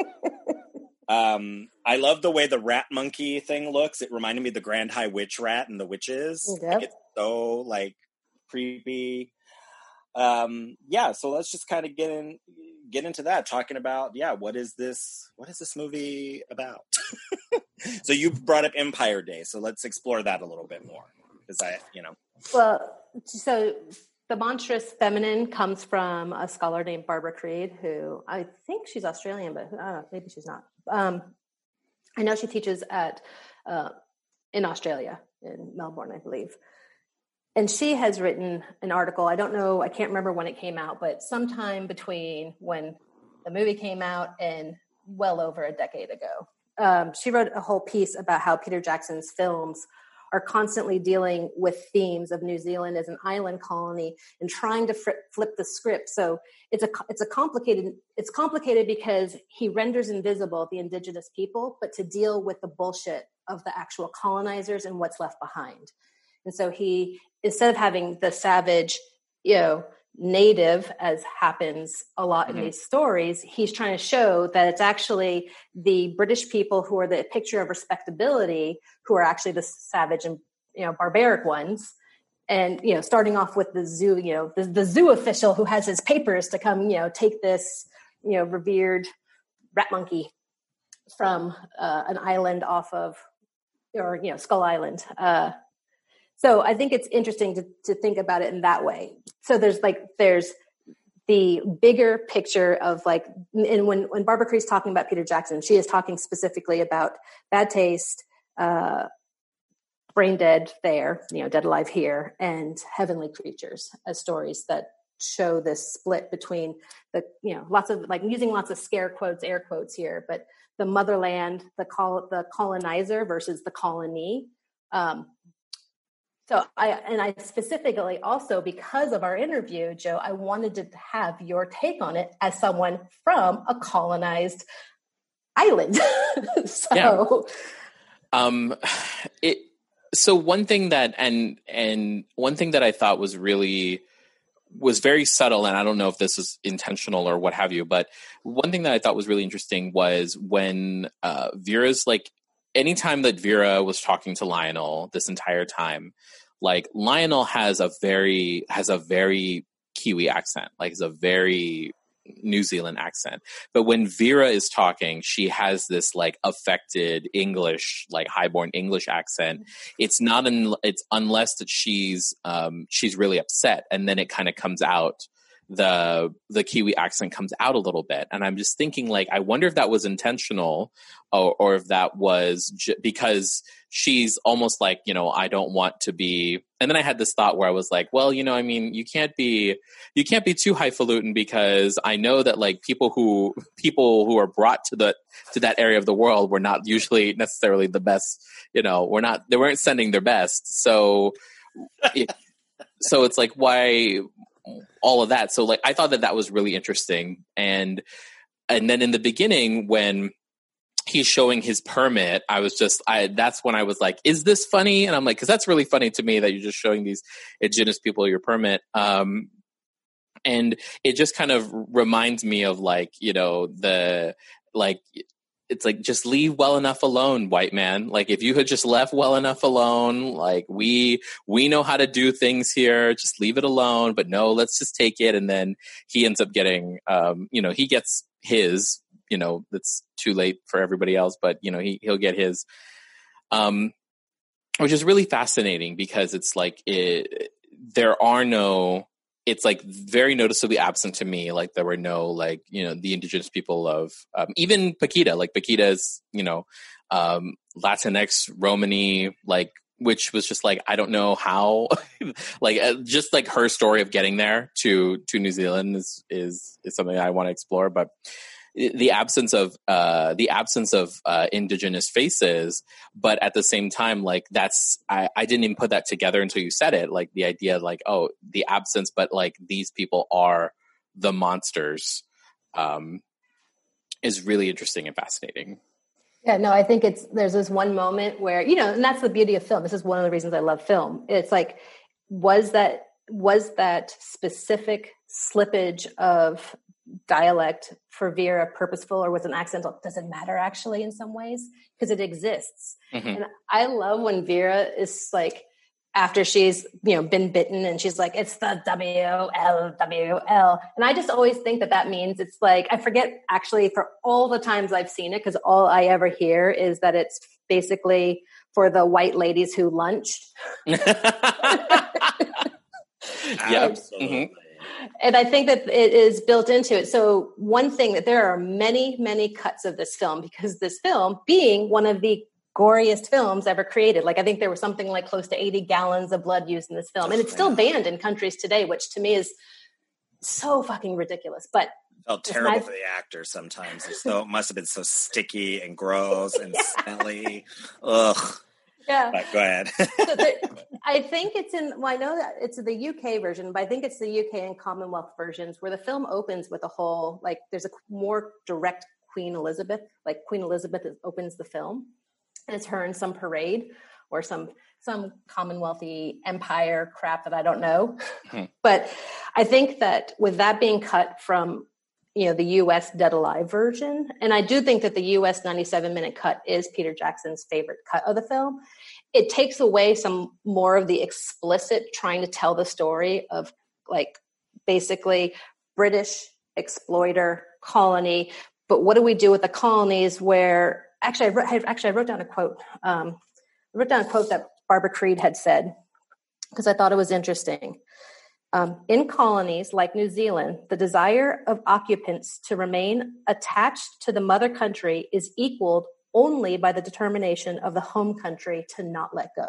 Um, I love the way the rat monkey thing looks. It reminded me of the Grand High Witch rat and the witches. Yep. Like, it's so like creepy um, yeah, so let's just kind of get in get into that, talking about yeah, what is this? What is this movie about? [LAUGHS] so you brought up Empire Day, so let's explore that a little bit more because I, you know, well, so the monstrous feminine comes from a scholar named Barbara Creed, who I think she's Australian, but I don't know, maybe she's not. Um, I know she teaches at uh, in Australia in Melbourne, I believe and she has written an article. I don't know i can't remember when it came out but sometime between when the movie came out and well over a decade ago. Um, she wrote a whole piece about how peter jackson's films are constantly dealing with themes of new zealand as an island colony and trying to fr- flip the script. So it's a it's a complicated it's complicated because he renders invisible the indigenous people but to deal with the bullshit of the actual colonizers and what's left behind and so he, instead of having the savage, you know, native as happens a lot mm-hmm. in these stories, he's trying to show that it's actually the British people who are the picture of respectability who are actually the savage and, you know, barbaric ones. And, you know, starting off with the zoo, you know, the, the zoo official who has his papers to come, you know, take this, you know, revered rat monkey from uh, an island off of, or, you know, Skull Island. Uh, so I think it's interesting to, to think about it in that way. So there's like, there's the bigger picture of like, and when, when Barbara Creed's talking about Peter Jackson, she is talking specifically about bad taste, uh, brain dead there, you know, dead alive here, and heavenly creatures as stories that show this split between the, you know, lots of like using lots of scare quotes, air quotes here, but the motherland, the call the colonizer versus the colony. Um, so I and I specifically also because of our interview, Joe, I wanted to have your take on it as someone from a colonized island. [LAUGHS] so Yeah. um it so one thing that and and one thing that i thought was really was very subtle and i don't know if this is intentional or what have you but one thing that i thought was really interesting was when uh vera's like anytime that vera was talking to lionel this entire time like lionel has a very has a very kiwi accent like it's a very new zealand accent. But when vera is talking she has this like affected english like highborn english accent. It's not in it's unless that she's um she's really upset and then it kind of comes out the the kiwi accent comes out a little bit. And i'm just thinking like i wonder if that was intentional or, or if that was j- because she's almost like you know i don't want to be and then i had this thought where i was like well you know i mean you can't be you can't be too highfalutin because i know that like people who people who are brought to the to that area of the world were not usually necessarily the best you know we're not they weren't sending their best. So it, so it's like why all of that. So like i thought that that was really interesting. And and then in the beginning when he's showing his permit i was just i that's when i was like is this funny? And i'm like because that's really funny to me that you're just showing these indigenous people your permit. Um and it just kind of reminds me of like you know the like it's like just leave well enough alone white man. Like if you had just left well enough alone like we we know how to do things here. Just leave it alone. But no let's just take it. And then he ends up getting um you know he gets his you know it's too late for everybody else but you know he he'll get his. Um which is really fascinating because it's like it there are no it's like very noticeably absent to me like there were no like you know the indigenous people of um, even paquita like paquita's you know um latinx romani like which was just like i don't know how [LAUGHS] like uh, just like her story of getting there to to new zealand is is is something i want to explore but the absence of uh, the absence of uh, indigenous faces, but at the same time, like that's I, I didn't even put that together until you said it. Like the idea, like oh, the absence, but like these people are the monsters, um, is really interesting and fascinating. Yeah, no, I think it's there's this one moment where you know, and that's the beauty of film. This is one of the reasons I love film. It's like, was that was that specific slippage of dialect for Vera purposeful or was an accidental? Does it matter actually in some ways? Because it exists. Mhm. And I love when Vera is like after she's you know been bitten and she's like it's the W L W L and I just always think that that means it's like I forget actually for all the times I've seen it because all I ever hear is that it's basically for the white ladies who lunched [LAUGHS] [LAUGHS] Yep. Absolutely. And I think that it is built into it. So one thing that there are many, many cuts of this film because this film being one of the goriest films ever created. Like I think there was something like close to 80 gallons of blood used in this film. And it's still banned in countries today, which to me is so fucking ridiculous. But felt terrible for the actors sometimes. So it must have been so sticky and gross and [LAUGHS] smelly. Ugh. Yeah. But go ahead. so there, [LAUGHS] I think it's in. Well, I know that it's the UK version, but I think it's the UK and Commonwealth versions where the film opens with a whole like there's a more direct Queen Elizabeth, like Queen Elizabeth is- opens the film, and it's her in some parade or some some Commonwealthy Empire crap that I don't know. Hmm. But I think that with that being cut from you know the US Dead Alive version, and I do think that the US 97 minute cut is Peter Jackson's favorite cut of the film it takes away some more of the explicit trying to tell the story of like basically British exploiter colony. But what do we do with the colonies where actually I wrote, actually I wrote down a quote. Um, I wrote down a quote that Barbara Creed had said because I thought it was interesting. Um, in colonies like New Zealand, the desire of occupants to remain attached to the mother country is equaled only by the determination of the home country to not let go.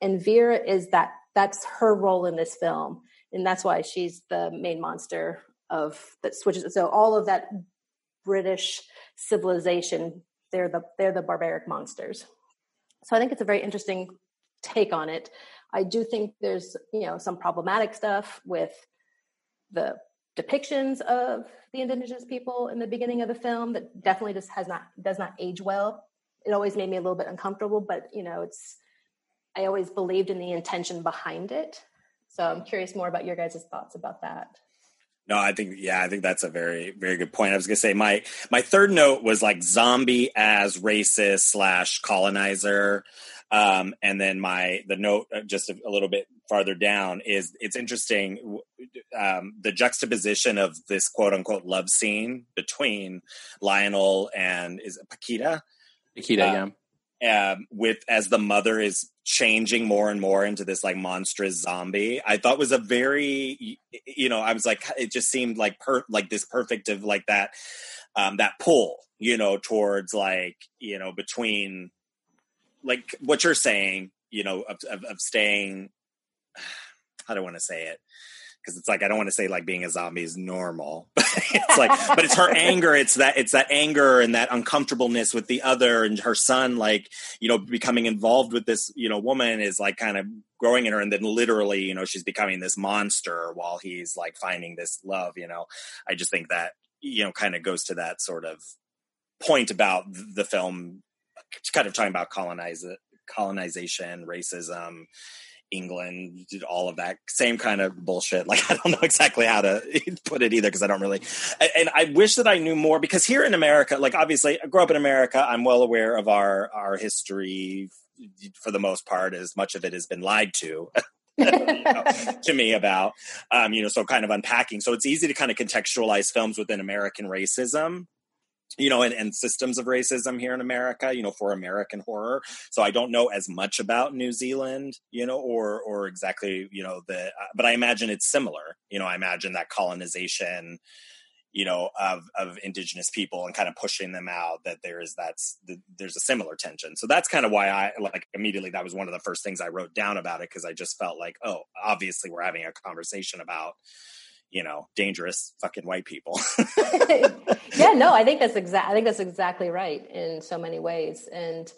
And Vera is that that's her role in this film. And that's why she's the main monster of that switches. So all of that British civilization. They're the they're the barbaric monsters. So I think it's a very interesting take on it. I do think there's you know some problematic stuff with the depictions of the indigenous people in the beginning of the film that definitely just has not does not age well. It always made me a little bit uncomfortable, but you know, it's I always believed in the intention behind it. So I'm curious more about your guys' thoughts about that. No, I think yeah, I think that's a very very good point. I was gonna say my my third note was like zombie as racist slash colonizer, um, and then my the note uh, just a, a, little bit farther down is it's interesting um, the juxtaposition of this quote unquote love scene between Lionel and is it Paquita? Paquita, uh, yeah um, with as the mother is changing more and more into this like monstrous zombie i thought was a very you know i was like it just seemed like per like this perfect of like that um that pull you know towards like you know between like what you're saying you know of, of, of staying [SIGHS] I don't want to say it because it's like I don't want to say like being a zombie is normal, [LAUGHS] but it's like, but it's her [LAUGHS] anger. It's that it's that anger and that uncomfortableness with the other, and her son like you know becoming involved with this you know woman is like kind of growing in her, and then literally you know she's becoming this monster while he's like finding this love. You know, I just think that you know kind of goes to that sort of point about the film, kind of talking about colonize colonization, racism England, all of that same kind of bullshit. [LAUGHS] Like I don't know exactly how to [LAUGHS] put it either because I don't really. And I wish that I knew more because here in America, like obviously I grew up in America, I'm well aware of our our history for the most part. As much of it has been lied to. [LAUGHS] you know, to me about um, you know so kind of unpacking so it's easy to kind of contextualize films within american racism you know, and, and, systems of racism here in America, you know, for American horror. So I don't know as much about New Zealand, you know, or or exactly, you know, the. Uh, but I imagine it's similar. You know, I imagine that colonization, you know, of of indigenous people and kind of pushing them out. That there is that's the, there's a similar tension. So that's kind of why I like immediately that was one of the first things I wrote down about it because I just felt like, oh, obviously we're having a conversation about you know dangerous fucking white people. [LAUGHS] Yeah no i think that's exact i think that's exactly right in so many ways. And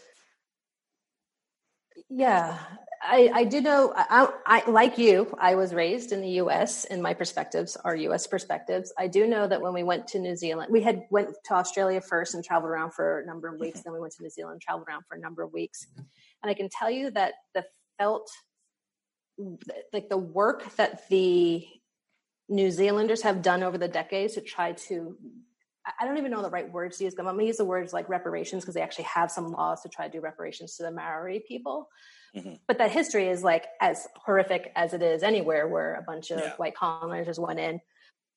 yeah i i do know I, I like you i was raised in the us and my perspectives are us perspectives. I do know that when we went to new zealand we had went to australia first and traveled around for a number of weeks mm-hmm. then we went to new zealand traveled around for a number of weeks. And i can tell you that the felt like the work that the New Zealanders have done over the decades to try to I don't even know the right words to use. Them. I'm going to use the words like reparations because they actually have some laws to try to do reparations to the Maori people. Mm-hmm. But that history is like as horrific as it is anywhere where a bunch of yeah. white colonizers went in.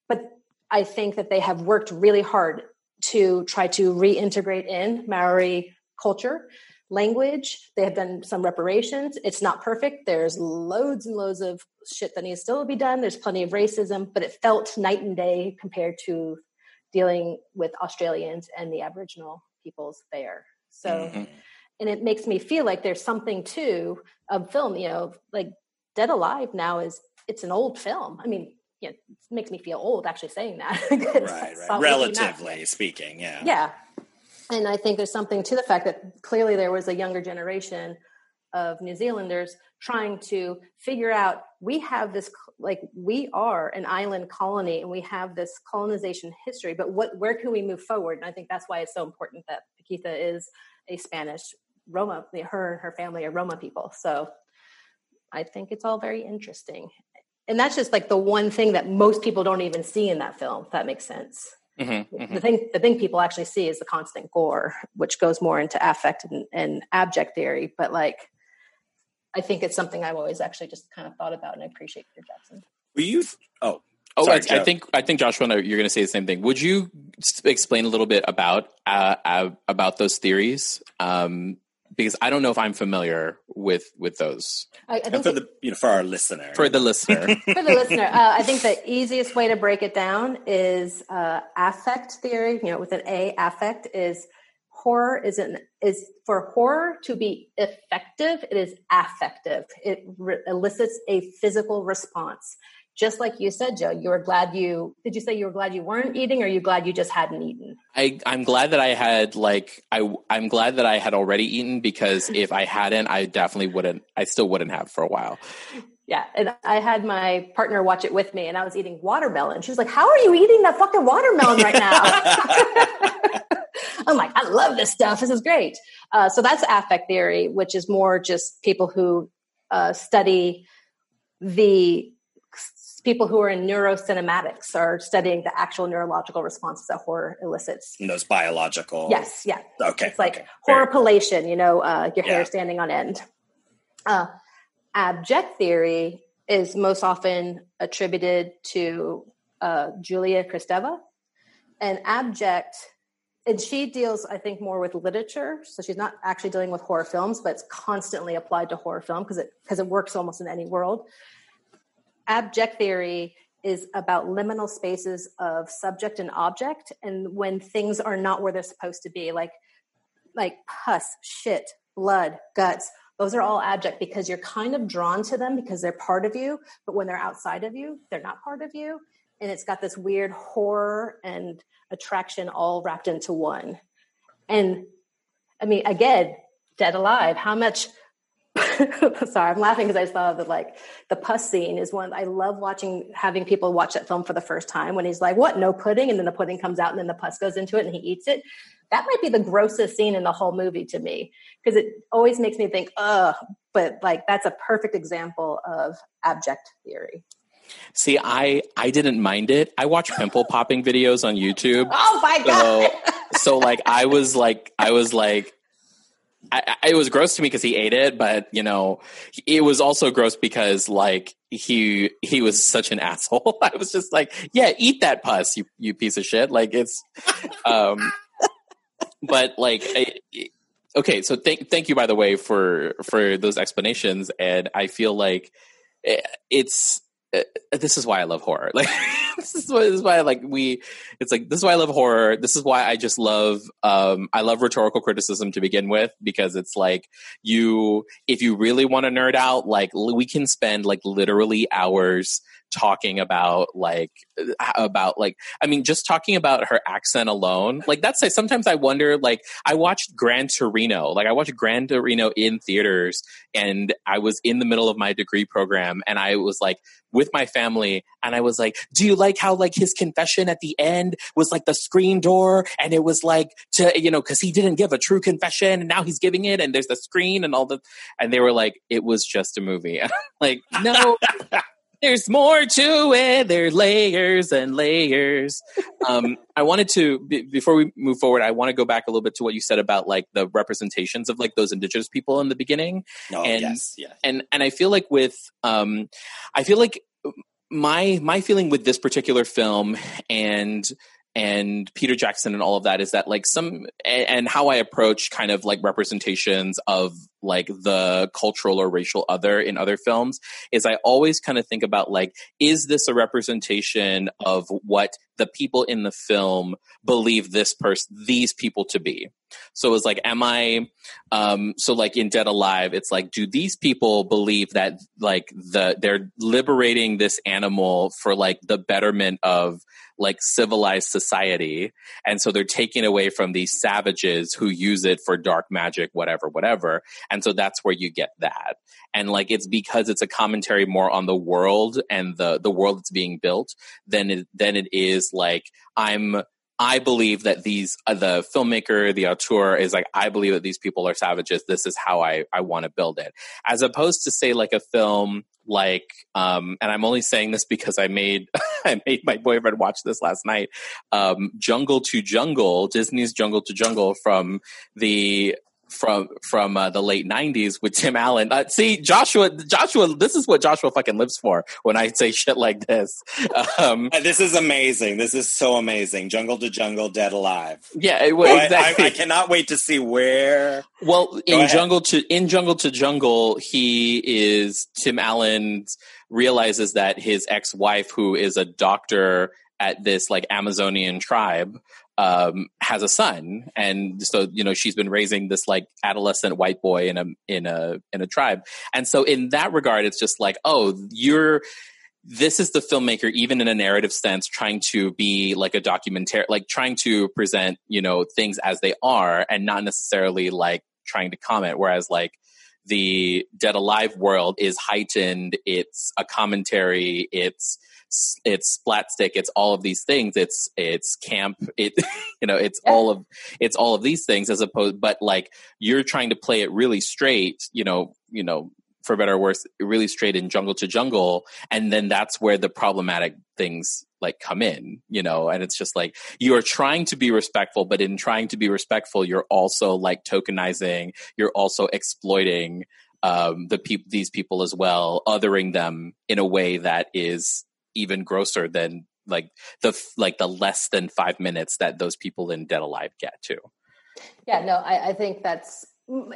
But I think that they have worked really hard to try to reintegrate in Maori culture language. They have done some reparations. It's not perfect. There's loads and loads of shit that needs still to be done. There's plenty of racism, but it felt night and day compared to dealing with Australians and the Aboriginal peoples there. So, mm-hmm. and it makes me feel like there's something to a film, you know, like Dead Alive now is, it's an old film. I mean, you know, it makes me feel old actually saying that. [LAUGHS] right, right. Relatively speaking, yeah. Yeah and I think there's something to the fact that clearly there was a younger generation of New Zealanders trying to figure out we have this like we are an island colony and we have this colonization history but what where can we move forward? And I think that's why it's so important that Paquita is a Spanish Roma her and her family are Roma people. So I think it's all very interesting. And that's just like the one thing that most people don't even see in that film if that makes sense Mm-hmm, mm-hmm. The thing the thing people actually see is the constant gore, which goes more into affect and, and abject theory. But like, I think it's something I've always actually just kind of thought about, and I appreciate Peter Jackson. Will you? Oh, oh, Sorry, I, I, think I think Joshua, you're going to say the same thing. Would you explain a little bit about uh, uh, about those theories? Um, because I don't know if I'm familiar with with those. I, I think for the you know for our listener, for the listener, [LAUGHS] for the listener, uh, I think the easiest way to break it down is uh, affect theory. You know, with an A, affect is horror is an is for horror to be effective. It is affective. It re- elicits a physical response. Just like you said, Joe, you were glad you did you say you were glad you weren't eating or you glad you just hadn't eaten? I, I'm glad that I had like I I'm glad that I had already eaten because [LAUGHS] if I hadn't, I definitely wouldn't I still wouldn't have for a while. Yeah, and I had my partner watch it with me, and I was eating watermelon. She was like, "How are you eating that fucking watermelon right now?" [LAUGHS] I'm like, "I love this stuff. This is great." Uh, so that's affect theory, which is more just people who uh, study the people who are in neurocinematics are studying the actual neurological responses that horror elicits. And those biological. Yes, yeah. Okay. It's like okay. horripilation, you know, uh, your hair Yeah. standing on end. Uh, abject theory is most often attributed to uh, Julia Kristeva. And abject, and she deals, I think, more with literature. So she's not actually dealing with horror films, but it's constantly applied to horror film because it because it works almost in any world. Abject theory is about liminal spaces of subject and object, and when things are not where they're supposed to be, like like pus, shit, blood, guts. Those are all abject because you're kind of drawn to them because they're part of you, but when they're outside of you, they're not part of you. And it's got this weird horror and attraction all wrapped into one. And I mean, again, dead alive, how much [LAUGHS] sorry, I'm laughing because I just saw that like the pus scene is one I love watching having people watch that film for the first time when he's like, What, no pudding? And then the pudding comes out and then the pus goes into it and he eats it. That might be the grossest scene in the whole movie to me. Because it always makes me think, ugh, but like that's a perfect example of abject theory. See, I I didn't mind it. I watch pimple popping videos on YouTube. [LAUGHS] Oh my god. So so like I was like I was like I, I, it was gross to me because he ate it, but you know, it was also gross because like he he was such an [LAUGHS] asshole. I was just like, yeah, eat that pus, you you piece of shit. Like it's, [LAUGHS] um, but like, I, okay. So thank thank you by the way for for those explanations, and I feel like eh, it's this is why I love horror. [LAUGHS] Like this is why, this is why like we it's like this is why I love horror. This is why I just love um I love rhetorical criticism to begin with because it's like you if you really want to nerd out like we can spend like literally hours talking about like about like I mean just talking about her accent alone. Like that's sometimes I wonder like I watched Gran Torino. Like I watched Gran Torino in theaters and I was in the middle of my degree program and I was like with my family and I was like, do you like how like his confession at the end was like the screen door and it was like to you know cuz he didn't give a true confession and now he's giving it and there's the screen and all the and they were like it was just a movie. [LAUGHS] like no [LAUGHS] there's more to it. There are layers and layers. Um, I wanted to, be, before we move forward, I want to go back a little bit to what you said about like the representations of like those indigenous people in the beginning No, and- yes, yes. and and I feel like with um I feel like my my feeling with this particular film and and Peter Jackson and all of that is that like some and, and how I approach kind of like representations of like the cultural or racial other in other films is I always kind of think about like is this a representation of what the people in the film believe this person these people to be? So it's like am i um so like in dead alive it's like do these people believe that like the they're liberating this animal for like the betterment of like civilized society and so they're taking away from these savages who use it for dark magic whatever whatever and so that's where you get that and like it's because it's a commentary more on the world and the the world that's being built than it than it is like i'm I believe that these uh, the filmmaker, the auteur is like I believe that these people are savages. This is how I I want to build it, as opposed to say like a film like um and I'm only saying this because I made [LAUGHS] I made my boyfriend watch this last night. Um, Jungle to Jungle, Disney's Jungle to Jungle from the from from uh, the late '90s with Tim Allen. Uh, see, Joshua, Joshua, this is what Joshua fucking lives for. When I say shit like this, um, Uh, This is amazing. This is so amazing. Jungle to Jungle, Dead Alive. yeah, it- I- well, I, exactly. I cannot wait to see where. Well, in ahead. Jungle to in Jungle to Jungle, he is Tim Allen realizes that his ex-wife, who is a doctor at this like Amazonian tribe, um, has a son, and so you know she's been raising this like adolescent white boy in a in a in a tribe, and so in that regard, it's just like, oh, you're this is the filmmaker, even in a narrative sense, trying to be like a documentary, like trying to present, you know, things as they are and not necessarily like trying to comment. Whereas like the Dead Alive world is heightened. It's a commentary. It's it's splatstick. It's all of these things. It's it's camp. It [LAUGHS] you know it's yeah. all of it's all of these things as opposed. But like you're trying to play it really straight. You know you know for better or worse, really straight in jungle to jungle, and then that's where the problematic things like come in, you know, and it's just like you are trying to be respectful, but in trying to be respectful, you're also like tokenizing, you're also exploiting um, the people, these people as well, othering them in a way that is even grosser than like the like the less than five minutes that those people in Dead Alive get to. Yeah, no, I, I think that's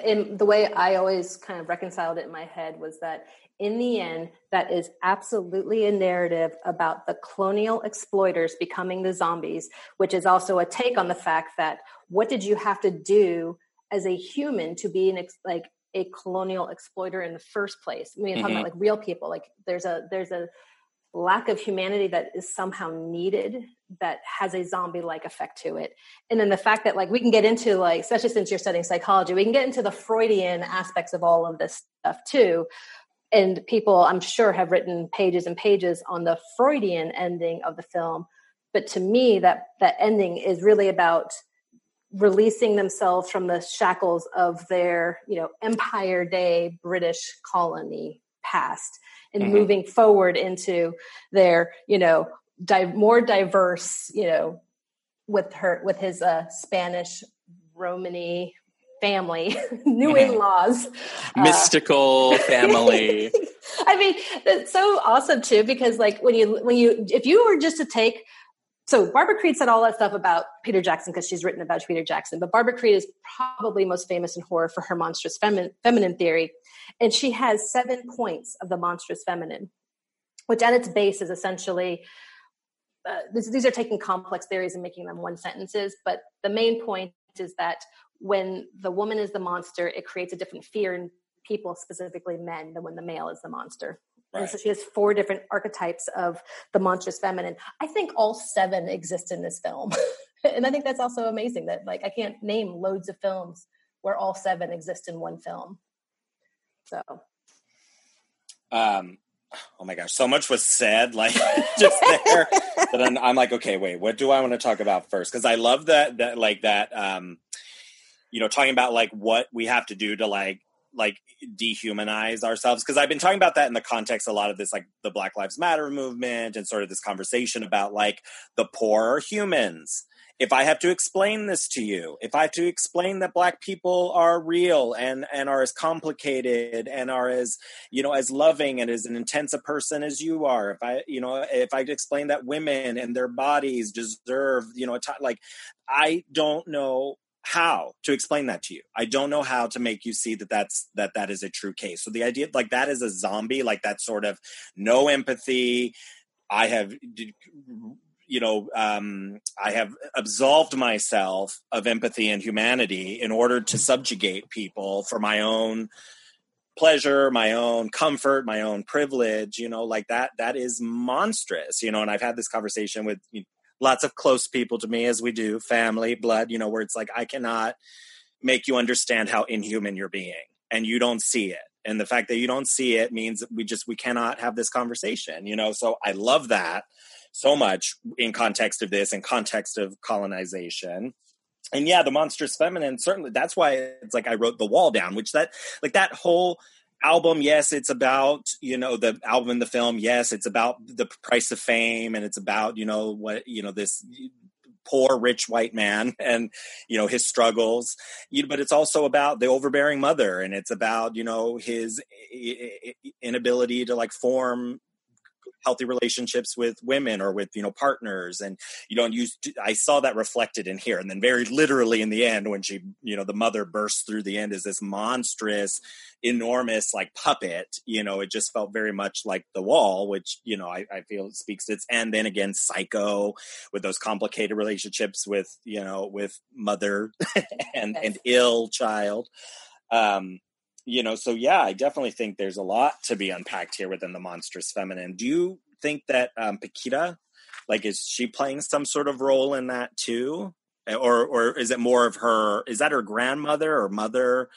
in the way I always kind of reconciled it in my head was that in the end, that is absolutely a narrative about the colonial exploiters becoming the zombies, which is also a take on the fact that what did you have to do as a human to be an ex- like a colonial exploiter in the first place? I mean, mm-hmm. talking about mm-hmm. like real people, like there's a there's a lack of humanity that is somehow needed that has a zombie like effect to it. And then the fact that like we can get into like especially since you're studying psychology we can get into the freudian aspects of all of this stuff too. And people i'm sure have written pages and pages on the freudian ending of the film. But to me that that ending is really about releasing themselves from the shackles of their you know empire day british colony past and mm-hmm. moving forward into their you know di- more diverse you know with her with his uh, spanish romany family [LAUGHS] new mm-hmm. in-laws uh, mystical uh, [LAUGHS] family i mean it's so awesome too because like when you when you if you were just to take so Barbara Creed said all that stuff about Peter Jackson because she's written about Peter Jackson, but Barbara Creed is probably most famous in horror for her monstrous feminine, theory, and she has seven points of the monstrous feminine, which at its base is essentially uh, this, these are taking complex theories and making them one sentences, but the main point is that when the woman is the monster, it creates a different fear in people, specifically men, than when the male is the monster. Right. And so she has four different archetypes of the monstrous feminine. I think all seven exist in this film. [LAUGHS] and I think that's also amazing that like I can't name loads of films where all seven exist in one film. So um oh my gosh, so much was said like [LAUGHS] just there that I'm, I'm like, okay, wait, what do I want to talk about first? Because I love that that like that um you know talking about like what we have to do to like like dehumanize ourselves? Because i've been talking about that in the context a lot of this like the black lives matter movement and sort of this conversation about like the poor are humans. If i have to explain this to you if i have to explain that black people are real and and are as complicated and are as you know as loving and as an intense a person as you are if i you know if i explain that women and their bodies deserve you know t- like i don't know how to explain that to you. I don't know how to make you see that that's that that is a true case. So the idea like that is a zombie like that sort of no empathy. I have you know um, i have absolved myself of empathy and humanity in order to subjugate people for my own pleasure my own comfort my own privilege you know like that that is monstrous you know and i've had this conversation with lots of close people to me as we do family blood you know where it's like i cannot make you understand how inhuman you're being and you don't see it. And the fact that you don't see it means we just we cannot have this conversation you know? So i love that so much in context of this in context of colonization. And yeah the monstrous feminine certainly that's why it's like i wrote the wall down which that like that whole album yes it's about you know the album and the film. Yes it's about the price of fame and it's about you know what you know this poor rich white man [LAUGHS] and you know his struggles. You but it's also about the overbearing mother and it's about you know his inability to like form healthy relationships with women or with you know partners. And you don't use i saw that reflected in here. And then very literally in the end when she you know the mother bursts through the end is this monstrous enormous like puppet you know it just felt very much like the wall which you know i, I feel speaks its and then again psycho with those complicated relationships with you know with mother [LAUGHS] and yes. and ill child. Um you know, so yeah, I definitely think there's a lot to be unpacked here within the monstrous feminine. Do you think that um, Paquita, like, is she playing some sort of role in that too, or or is it more of her? Is that her grandmother or mother?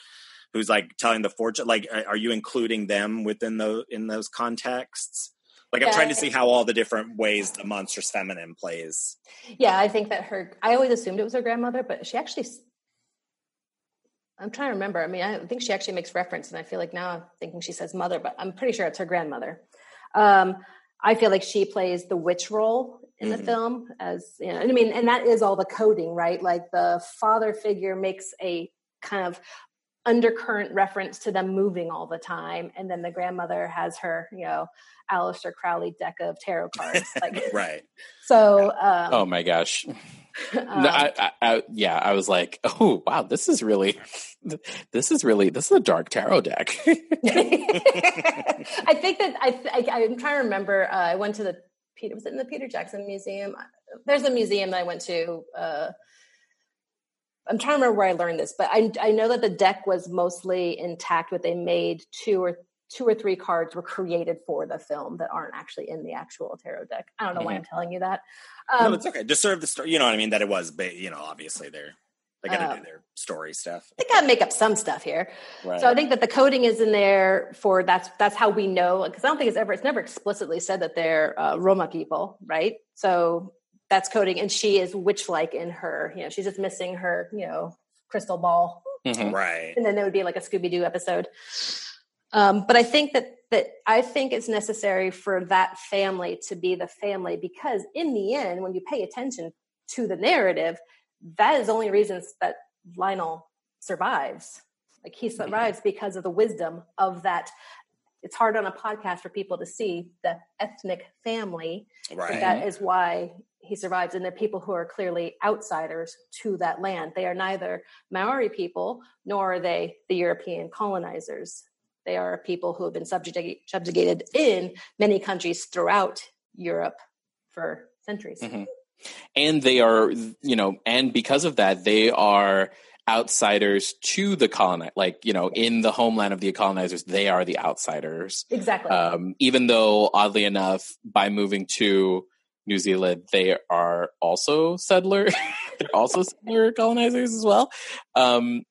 Who's like telling the fortune? Like, are you including them within those in those contexts? Like, I'm Yeah, trying to see how all the different ways the monstrous feminine plays. Yeah, I think that her. I always assumed it was her grandmother, but she actually. I'm trying to remember. I mean, I think she actually makes reference, and I feel like now I'm thinking she says mother, but I'm pretty sure it's her grandmother. Um, I feel like she plays the witch role in the Mhm. film, as you know, I mean, and that is all the coding, right? Like the father figure makes a kind of undercurrent reference to them moving all the time, and then the grandmother has her, you know, Aleister Crowley deck of tarot cards, [LAUGHS] like Right. [LAUGHS] so. Um, Oh my gosh. [LAUGHS] um, No, I, I, I, yeah, I was like, oh wow, this is really, this is really, this is a dark tarot deck. [LAUGHS] [LAUGHS] I think that I, I I'm trying to remember. Uh, I went to the Peter was it in the Peter Jackson Museum? There's a museum that I went to. Uh, I'm trying to remember where I learned this, but I I know that the deck was mostly intact. But they made two or two or three cards were created for the film that aren't actually in the actual tarot deck. I don't know why I'm telling you that. Um, no, it's okay. Just serve the story. You know what I mean? That it was, but you know, obviously they're they got to Um, do their story stuff. they gotta make up some stuff here. Right. So I think that the coding is in there for that's that's how we know because I don't think it's ever it's never explicitly said that they're uh, Roma people, right? So that's coding, and she is witch like in her. You know, she's just missing her you know crystal ball, Mhm. right. and then there would be like a Scooby Doo episode. Um, but I think that that I think it's necessary for that family to be the family because in the end, when you pay attention to the narrative, that is the only reasons that Lionel survives. Like he survives because of the wisdom of that. It's hard on a podcast for people to see the ethnic family. Right. That is why he survives. And they're people who are clearly outsiders to that land. They are neither Maori people nor are they the European colonizers. They are people who have been subjugated, subjugated in many countries throughout Europe for centuries. Mhm. and they are, you know, and because of that, they are outsiders to the colonize, like, you know, in the homeland of the colonizers, they are the outsiders. Exactly. Um, even though, oddly enough, by moving to New Zealand, they are also settler. [LAUGHS] They're also settler colonizers as well. Um,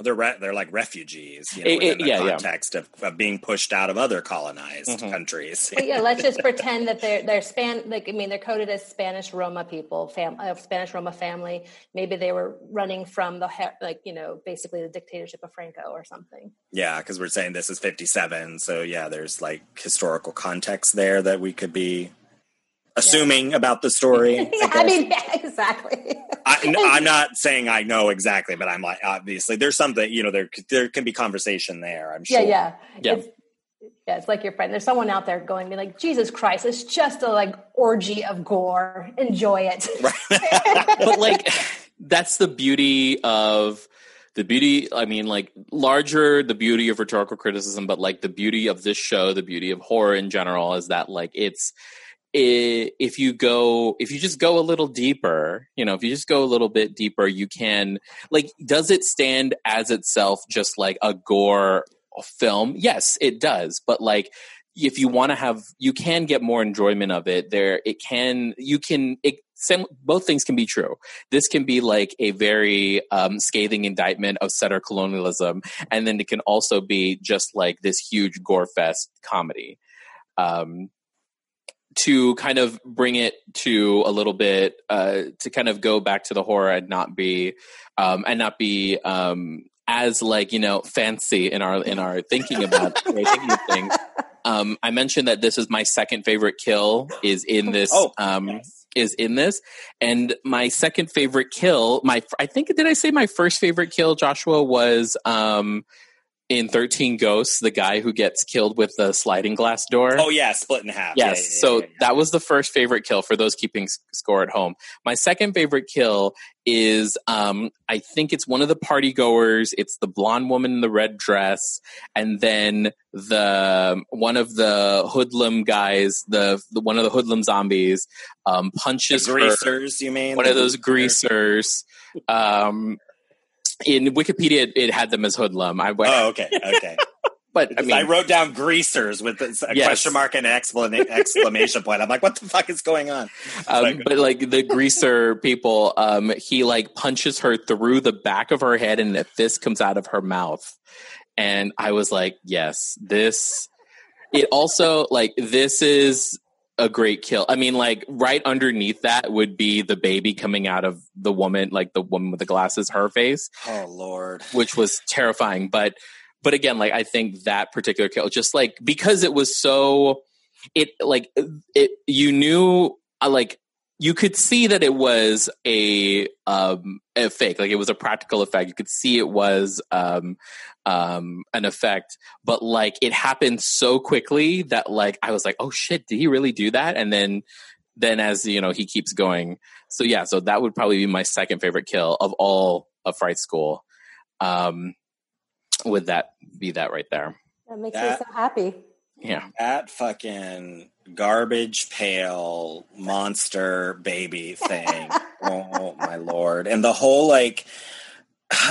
They're re- they're like refugees, you know, eh, within the yeah, yeah. context of, of being pushed out of other colonized Mhm. countries. but yeah, let's just [LAUGHS] pretend that they're they're span like I mean they're coded as Spanish Roma people, fam, uh, Spanish Roma family. Maybe they were running from the he- like you know basically the dictatorship of Franco or something. Yeah, because we're saying this is 57. So, yeah, there's like historical context there that we could be assuming about the story. I, [LAUGHS] Yeah, I guess. mean yeah, exactly. I, am not saying I know exactly, but I'm like, obviously, there's something, you know, there there can be conversation there, I'm sure. Yeah, yeah, Yeah. It's, yeah, it's like your friend. There's someone out there going, be like, Jesus Christ, it's just a like orgy of gore. Enjoy it. [LAUGHS] [LAUGHS] but like that's the beauty of the beauty i mean like larger the beauty of rhetorical criticism but like the beauty of this show the beauty of horror in general is that like it's i if you go if you just go a little deeper you know if you just go a little bit deeper you can like does it stand as itself just like a gore film? Yes it does. But like if you want to have you can get more enjoyment of it. There it can you can it some, both things can be true. This can be like a very um, scathing indictment of settler colonialism and then it can also be just like this huge gore fest comedy. Um, to kind of bring it to a little bit uh, to kind of go back to the horror and not be um, and not be um, as like you know fancy in our in our thinking about thinking of things um, I mentioned that this is my second favorite kill is in this Oh, um, yes. is in this, and my second favorite kill, my I think did I say my first favorite kill, Joshua was um, in Thirteen Ghosts, the guy who gets killed with the sliding glass door. Oh, yeah, split in half. Yes. Yeah, yeah, so yeah, that was the first favorite kill for those keeping score at home. My second favorite kill is um, I think it's one of the party goers. It's the blonde woman in the red dress, and then the one of the hoodlum guys, the, the one of the hoodlum zombies, um, The punches her greasers, you mean? one The of those greasers. Um, in Wikipedia, it, it had them as hoodlum. I went, Oh, okay, okay. [LAUGHS] but I mean, I wrote down greasers with a Yes. question mark and an exclamation, exclamation point. I'm like, what the fuck is going on? um, Like- but like the greaser people, um, he like punches her through the back of her head, and a fist comes out of her mouth. And I was like, yes, this. It also like this is a great kill. I mean, like right underneath that would be the baby coming out of the woman, like the woman with the glasses, her face. Oh Lord. which was terrifying. But but again, like I think that particular kill, just like because it was so, it like it you knew uh, like you could see that it was a um a fake, like it was a practical effect. You could see it was um um an effect, but like it happened so quickly that like I was like, oh shit, did he really do that? And then then as you know he keeps going so yeah so that would probably be my second favorite kill of all of fright school um would that be that right there That makes That- me so happy. yeah That fucking garbage pail monster baby thing. [LAUGHS] oh my lord. And the whole like [SIGHS]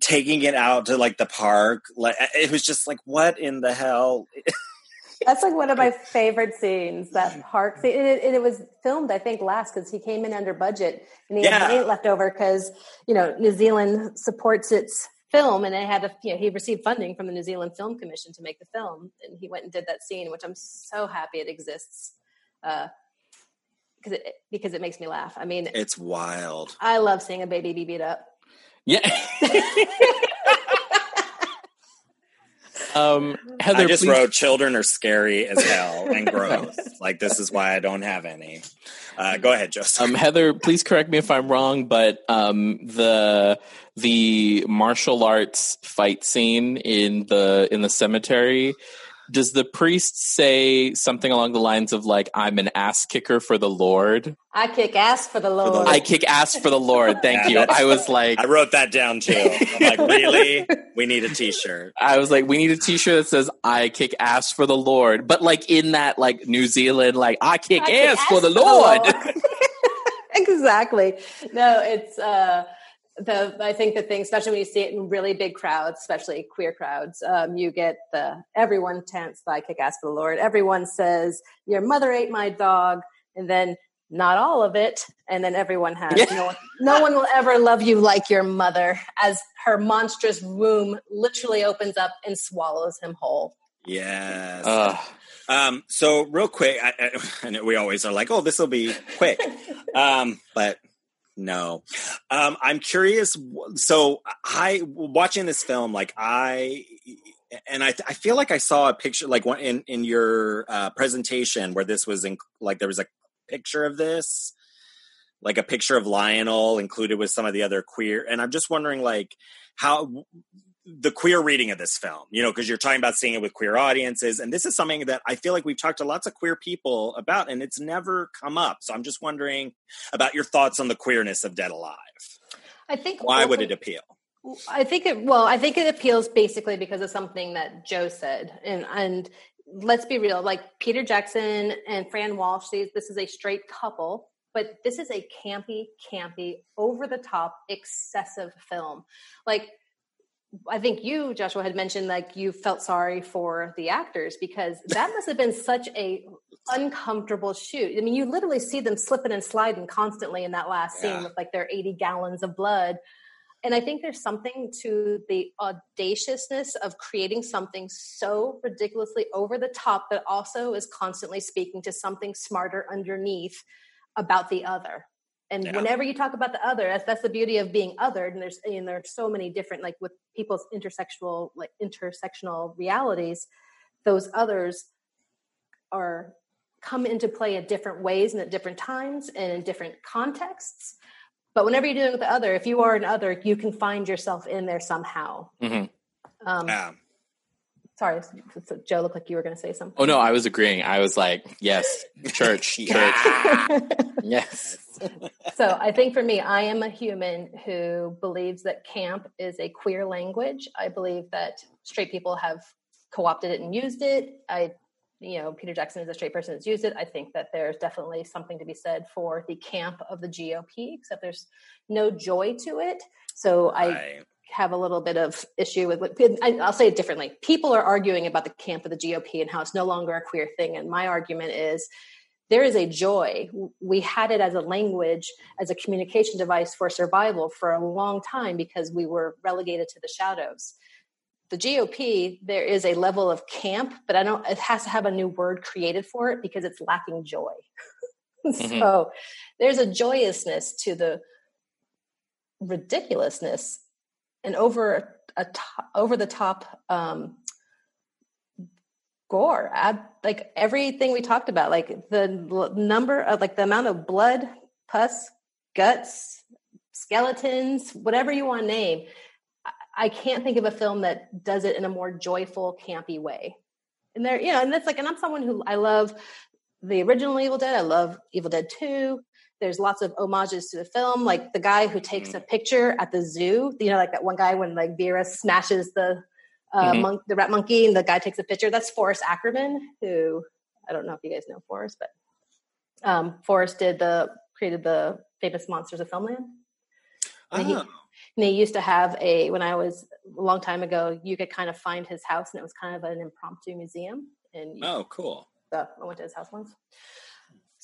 taking it out to like the park, like it was just like what in the hell? [LAUGHS] That's like one of my favorite scenes. That park scene, and it, and it was filmed, I think, last because he came in under budget and he Yeah. had money left over because you know New Zealand supports its film, and they had a you know he received funding from the New Zealand Film Commission to make the film, and he went and did that scene, which I'm so happy it exists. Uh, because it because it makes me laugh. I mean, It's wild. I love seeing a baby be beat up. yeah [LAUGHS] [LAUGHS] um heather I just please- wrote children are scary as hell and [LAUGHS] gross. like this is why I don't have any. Uh, go ahead, Joseph. um, Heather, please correct me if I'm wrong, but um, the the martial arts fight scene in the in the cemetery, does the priest say something along the lines of like "I'm an ass kicker for the Lord"? I kick ass for the Lord. I kick ass for the Lord. Thank Yeah, you. I was like, I wrote that down too. I'm like, [LAUGHS] really? We need a T-shirt. I was like, we need a T-shirt that says "I kick ass for the Lord," but like in that like New Zealand, like I kick I kick ass for the ass Lord. [LAUGHS] exactly. No, it's uh the I think the thing, especially when you see it in really big crowds, especially queer crowds, um, you get the everyone chants "I kick ass for the Lord." Everyone says, "Your mother ate my dog," and then not all of it, and then everyone has Yeah. no one. No one will ever love you like your mother, as her monstrous womb literally opens up and swallows him whole. Yes. Ugh. Um, so real quick, I, I, [LAUGHS] I know we always are like, oh, this will be quick, [LAUGHS] um, but no. Um, I'm curious. So I watching this film, like I, and I, I feel like I saw a picture, like one in in your uh, presentation where this was in, like there was a picture of this, like a picture of Lionel included with some of the other queer, and I'm just wondering, like how the queer reading of this film, you know, because you're talking about seeing it with queer audiences. And this is something that I feel like we've talked to lots of queer people about, and it's never come up. So I'm just wondering about your thoughts on the queerness of Dead Alive. I think Why would it appeal? I think it well, I think it appeals basically because of something that Joe said. And and let's be real, like Peter Jackson and Fran Walsh, these this is a straight couple, but this is a campy, campy, over the top, excessive film. Like I think you, Joshua, had mentioned like you felt sorry for the actors because that must have been such a uncomfortable shoot. I mean, you literally see them slipping and sliding constantly in that last scene Yeah. with like their 80 gallons of blood. And I think there's something to the audaciousness of creating something so ridiculously over the top that also is constantly speaking to something smarter underneath about the other. And Yeah. whenever you talk about the other, that's, that's the beauty of being othered. And there's and there's so many different like with people's intersexual like intersectional realities, those others are come into play at different ways and at different times and in different contexts. But whenever you're dealing with the other, if you are an other, you can find yourself in there somehow. Mhm. Um, Yeah. Sorry, so- so Joe, looked like you were going to say something. Oh no, I was agreeing. I was like, yes, church, [LAUGHS] church, yes. so I think for me, I am a human who believes that camp is a queer language. I believe that straight people have co-opted it and used it. I, you know, Peter Jackson is a straight person that's used it. I think that there's definitely something to be said for the camp of the GOP, except there's no joy to it. So I, Right. Have a little bit of issue with what I'll say it differently. People are arguing about the camp of the GOP and how it's no longer a queer thing. And my argument is there is a joy. We had it as a language, as a communication device for survival for a long time because we were relegated to the shadows. The GOP, there is a level of camp, but I don't, it has to have a new word created for it because it's lacking joy. [LAUGHS] mm-hmm. So there's a joyousness to the ridiculousness and over a top, over the top um, gore. Like everything we talked about like the number of like the amount of blood pus guts skeletons whatever you want to name i can't think of a film that does it in a more joyful campy way. And there you know and that's like and i'm someone who i love the original evil dead i love evil dead 2 there's lots of homages to the film like the guy who takes mm-hmm. a picture at the zoo you know like that one guy when like vera smashes the uh, mm-hmm. monk, the rat monkey, and the guy takes a picture. That's Forrest Ackerman, who I don't know if you guys know Forrest, but um, Forrest did the created the famous Monsters of Filmland. And, he, oh. and he used to have a when I was a long time ago. You could kind of find his house, and it was kind of an impromptu museum. And oh, cool! So I went to his house once.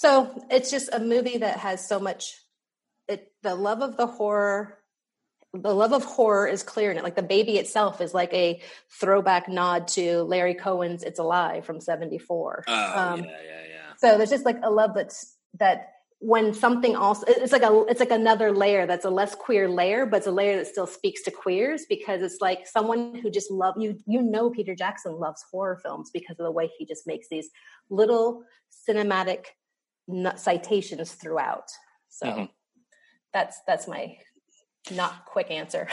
So it's just a movie that has so much. It the love of the horror the love of horror is clear in it. Like the baby itself is like a throwback nod to Larry Cohen's "It's Alive" from '74. Oh um, yeah, yeah, yeah. So there's just like a love that's that when something also it's like a it's like another layer that's a less queer layer, but it's a layer that still speaks to queers because it's like someone who just love you. You know, Peter Jackson loves horror films because of the way he just makes these little cinematic citations throughout. So. Mm-hmm. That's that's my not quick answer.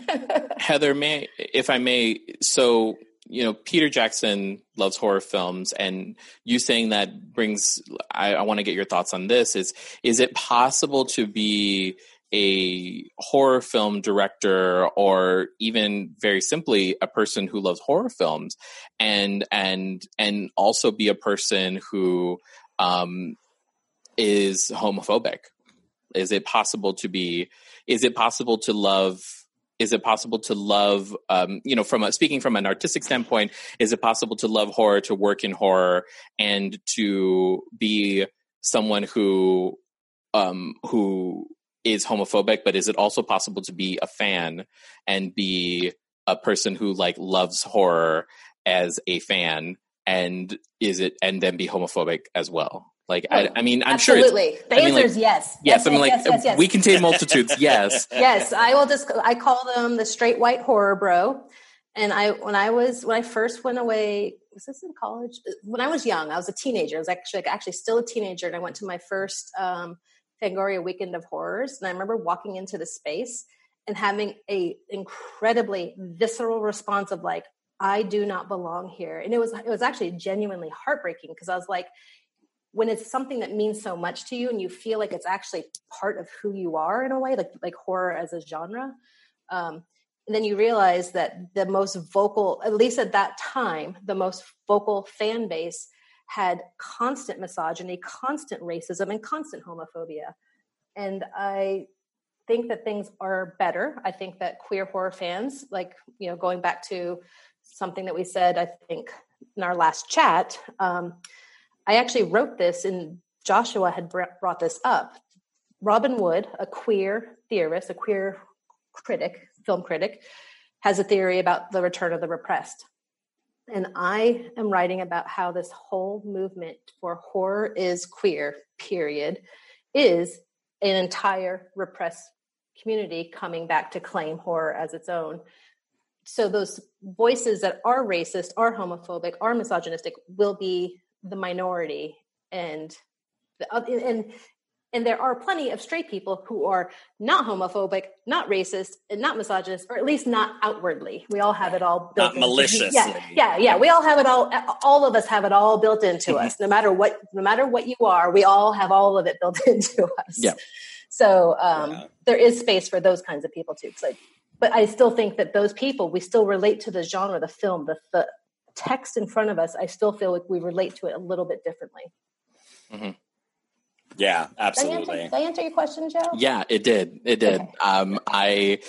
[LAUGHS] Heather, may if I may, so you know Peter Jackson loves horror films, and you saying that brings. I, I want to get your thoughts on this. Is is it possible to be a horror film director or even very simply a person who loves horror films and and and also be a person who um, is homophobic. Is it possible to be is it possible to love is it possible to love um, you know from a, speaking from an artistic standpoint is it possible to love horror to work in horror and to be someone who um, who is homophobic but is it also possible to be a fan and be a person who like loves horror as a fan and is it and then be homophobic as well like, I, I, mean, I'm Absolutely. sure. the answer mean, is yes. Yes, yes I mean, like, yes, yes. we contain multitudes. [LAUGHS] Yes. yes, I will just. I call them the straight white horror bro. And I, when I was, when I first went away, was this in college? When I was young, I was a teenager. I was actually, actually still a teenager, and I went to my first um, Fangoria Weekend of Horrors. And I remember walking into the space and having a incredibly visceral response of like, I do not belong here. And it was, it was actually genuinely heartbreaking because I was like, when it's something that means so much to you and you feel like it's actually part of who you are in a way like like horror as a genre um, then you realize that the most vocal at least at that time the most vocal fan base had constant misogyny constant racism and constant homophobia. And i think that things are better. I think that queer horror fans like you know going back to something that we said i think in our last chat um, I actually wrote this, and Joshua had brought this up. Robin Wood, a queer theorist, a queer critic, film critic, has a theory about the return of the repressed. And I am writing about how this whole movement for horror is queer, period, is an entire repressed community coming back to claim horror as its own. So those voices that are racist, are homophobic, are misogynistic will be the minority and the, and and there are plenty of straight people who are not homophobic, not racist, and not misogynist, or at least not outwardly. We all have it all built. Not malicious. Yeah, yeah, yeah. We all have it all. All of us have it all built into us. No matter what, no matter what you are, we all have all of it built [LAUGHS] into us. Yeah. So um, yeah. there is space for those kinds of people too. Like, but I still think that those people, we still relate to the genre, the film, the the text in front of us, I still feel like we relate to it a little bit differently. Mm-hmm. Yeah, absolutely. Did I, answer, did I, answer, your question, Joe? Yeah, it did. It did. Okay. Um, I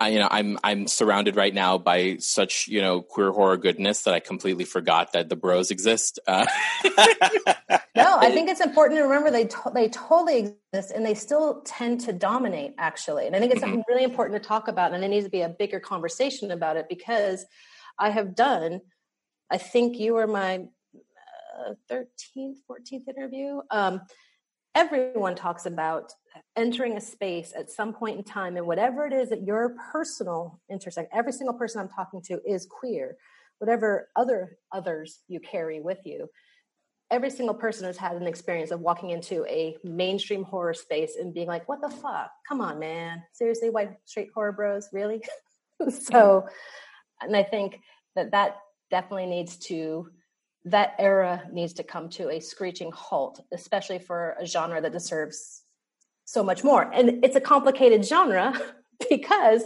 I, you know, I'm I'm surrounded right now by such you know queer horror goodness that I completely forgot that the bros exist. Uh, [LAUGHS] no, I think it's important to remember they to- they totally exist and they still tend to dominate actually. And I think it's mm-hmm. something really important to talk about, and there needs to be a bigger conversation about it because I have done. I think you were my uh, thirteenth, fourteenth interview. Um, everyone talks about entering a space at some point in time and whatever it is that your personal intersect every single person i'm talking to is queer. Whatever other others you carry with you every single person has had an experience of walking into a mainstream horror space and being like what the fuck? Come on man. Seriously white straight horror bros? Really? [LAUGHS] So and i think that that definitely needs to that era needs to come to a screeching halt, especially for a genre that deserves so much more. And it's a complicated genre [LAUGHS] because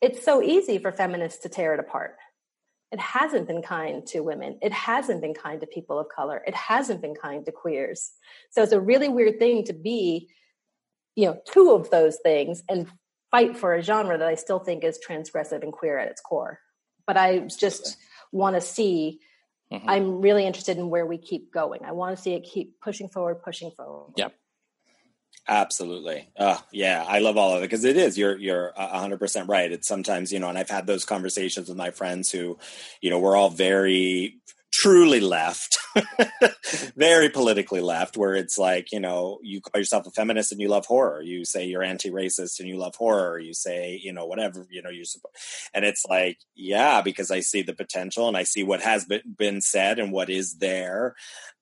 it's so easy for feminists to tear it apart. It hasn't been kind to women. It hasn't been kind to people of color. It hasn't been kind to queers. So it's a really weird thing to be, you know, two of those things and fight for a genre that I still think is transgressive and queer at its core. But I just want to see Mm-hmm. I'm really interested in where we keep going. I want to see it keep pushing forward, pushing forward. Yep. Absolutely. Uh, yeah, I love all of it because it is. You're you're hundred percent right. It's sometimes you know, and I've had those conversations with my friends who, you know, we're all very truly left, [LAUGHS] very politically left, where it's like, you know, you call yourself a feminist and you love horror. You say you're anti-racist and you love horror. You say, you know, whatever, you know, you support. And it's like, yeah, because I see the potential and I see what has been, been said and what is there.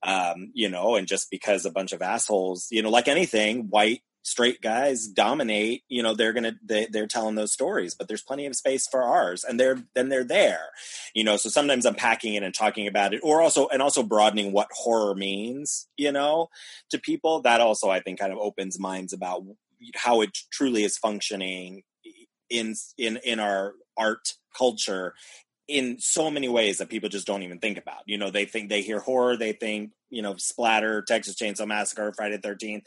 Um, you know, and just because a bunch of assholes, you know, like anything, white straight guys dominate you know they're gonna they, they're telling those stories but there's plenty of space for ours and they're then they're there you know? So sometimes i'm packing it and talking about it or also and also broadening what horror means you know to people. That also i think kind of opens minds about how it truly is functioning in in in our art culture in so many ways that people just don't even think about. You know, they think they hear horror, they think, you know, splatter, Texas Chainsaw Massacre, Friday the 13th.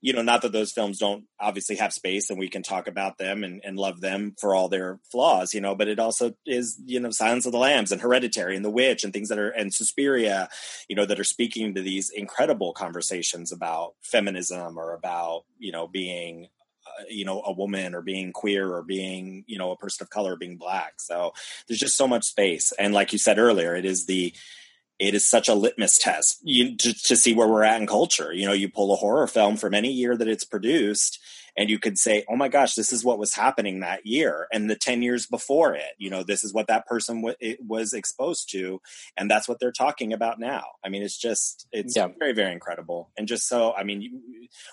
You know, not that those films don't obviously have space and we can talk about them and, and love them for all their flaws, you know, but it also is, you know, Silence of the Lambs and Hereditary and The Witch and things that are, and Suspiria, you know, that are speaking to these incredible conversations about feminism or about, you know, being you know a woman or being queer or being you know a person of color or being black. So there's just so much space. And like you said earlier it is the it is such a litmus test. You, to, to see where we're at in culture. You know you pull a horror film from any year that it's produced and you could say oh my gosh this is what was happening that year and the 10 years before it. You know this is what that person w- was exposed to and that's what they're talking about now. I mean it's just it's yeah. very very incredible. And just so i mean you,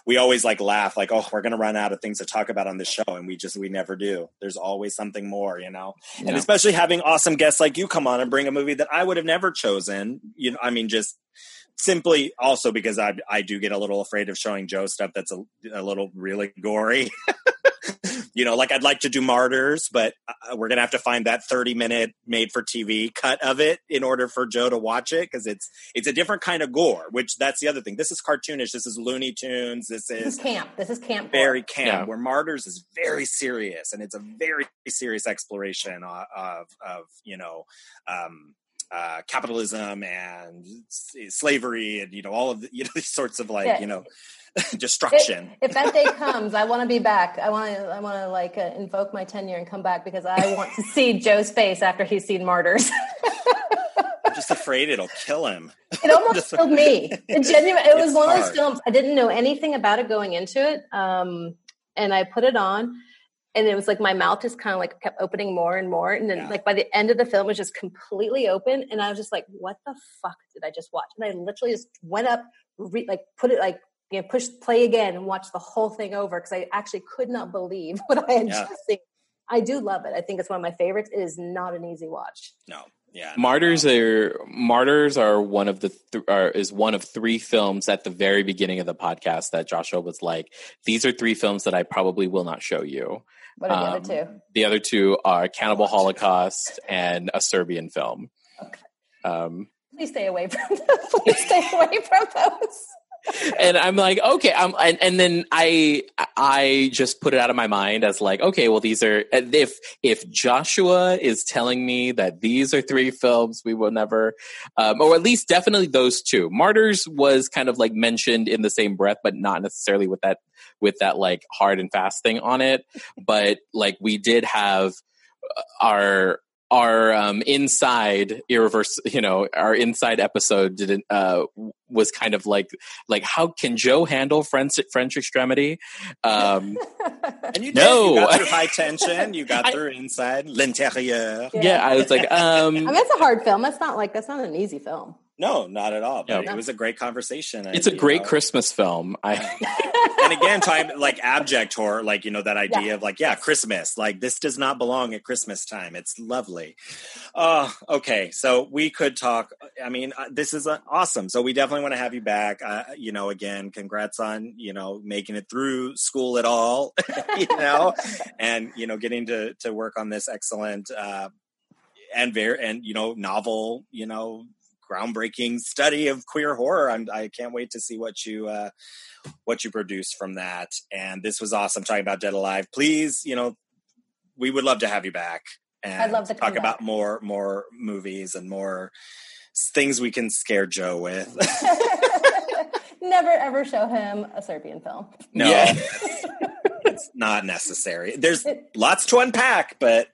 we always like laugh like oh we're gonna run out of things to talk about on this show and we just we never do. There's always something more you know? Yeah. and especially having awesome guests like you come on and bring a movie that i would have never chosen you know i mean just simply also because I I do get a little afraid of showing Joe stuff that's a, a little really gory. [LAUGHS] you know, like I'd like to do Martyrs, but uh, we're gonna have to find that thirty minute made for TV cut of it in order for Joe to watch it because it's it's a different kind of gore. Which that's the other thing. This is cartoonish. This is Looney Tunes. This is, this is camp. This is camp. Very camp. Yeah. Where Martyrs is very serious and it's a very serious exploration of of, of you know. Um, uh, capitalism and slavery and you know all of the, [LAUGHS] you know these sorts of like yeah. you know [LAUGHS] destruction. If, if, that day [LAUGHS] comes, I want to be back. I want to I want to like uh, invoke my tenure and come back because I want to see Joe's face after he's seen Martyrs. I'm just afraid it'll kill him. It almost killed me. It genuine. It was one hard. of those films. I didn't know anything about it going into it, um, and I put it on and it was like my mouth just kind of like kept opening more and more. And then yeah. like by the end of the film it was just completely open. And i was just like what the fuck did i just watch? And i literally just went up re- like put it like you know push play again and watch the whole thing over because i actually could not believe [LAUGHS] what i had yeah. just seen. I do love it. I think it's one of my favorites. It is not an easy watch. No. Yeah martyrs are martyrs are one of the th- are, is one of three films at the very beginning of the podcast that joshua was like these are three films that i probably will not show you what are the um, other two? The other two are Cannibal Holocaust and a Serbian film. Okay. Um, please stay away from [LAUGHS] those. Please stay away from those. And I'm like, okay, I'm, and, and then I I just put it out of my mind as like, okay, well, these are if if Joshua is telling me that these are three films we will never, um, or at least definitely those two. Martyrs was kind of like mentioned in the same breath, but not necessarily with that with that like hard and fast thing on it. But like we did have our our um, inside irreverse, you know, our inside episode didn't uh, was kind of like like how can Joe handle French French extremity? Um, [LAUGHS] And you did. No. You got through [LAUGHS] high tension. You got through inside l'intérieur. yeah, I was like, [LAUGHS] um, I mean, it's a hard film. That's not like that's not an easy film. No, not at all. But Yeah. it was a great conversation. and, it's a great know, Christmas film. I [LAUGHS] and again, time like abject horror, like you know that idea Yeah. of like yeah, Christmas. Like this does not belong at Christmas time. It's lovely. Oh, okay. So we could talk. I mean, uh, this is uh, awesome. So we definitely want to have you back. Uh, you know, again, congrats on you know making it through school at all. [LAUGHS] you know, and you know getting to to work on this excellent uh, and very and you know novel. You know. Groundbreaking study of queer horror. I'm, I can't wait to see what you uh, what you produce from that. And this was awesome talking about Dead Alive. Please, you know, we would love to have you back and I'd love to talk about more more movies and more things we can scare Joe with. [LAUGHS] Never ever show him a Serbian film. no, Yeah. [LAUGHS] it's not necessary. There's lots to unpack, but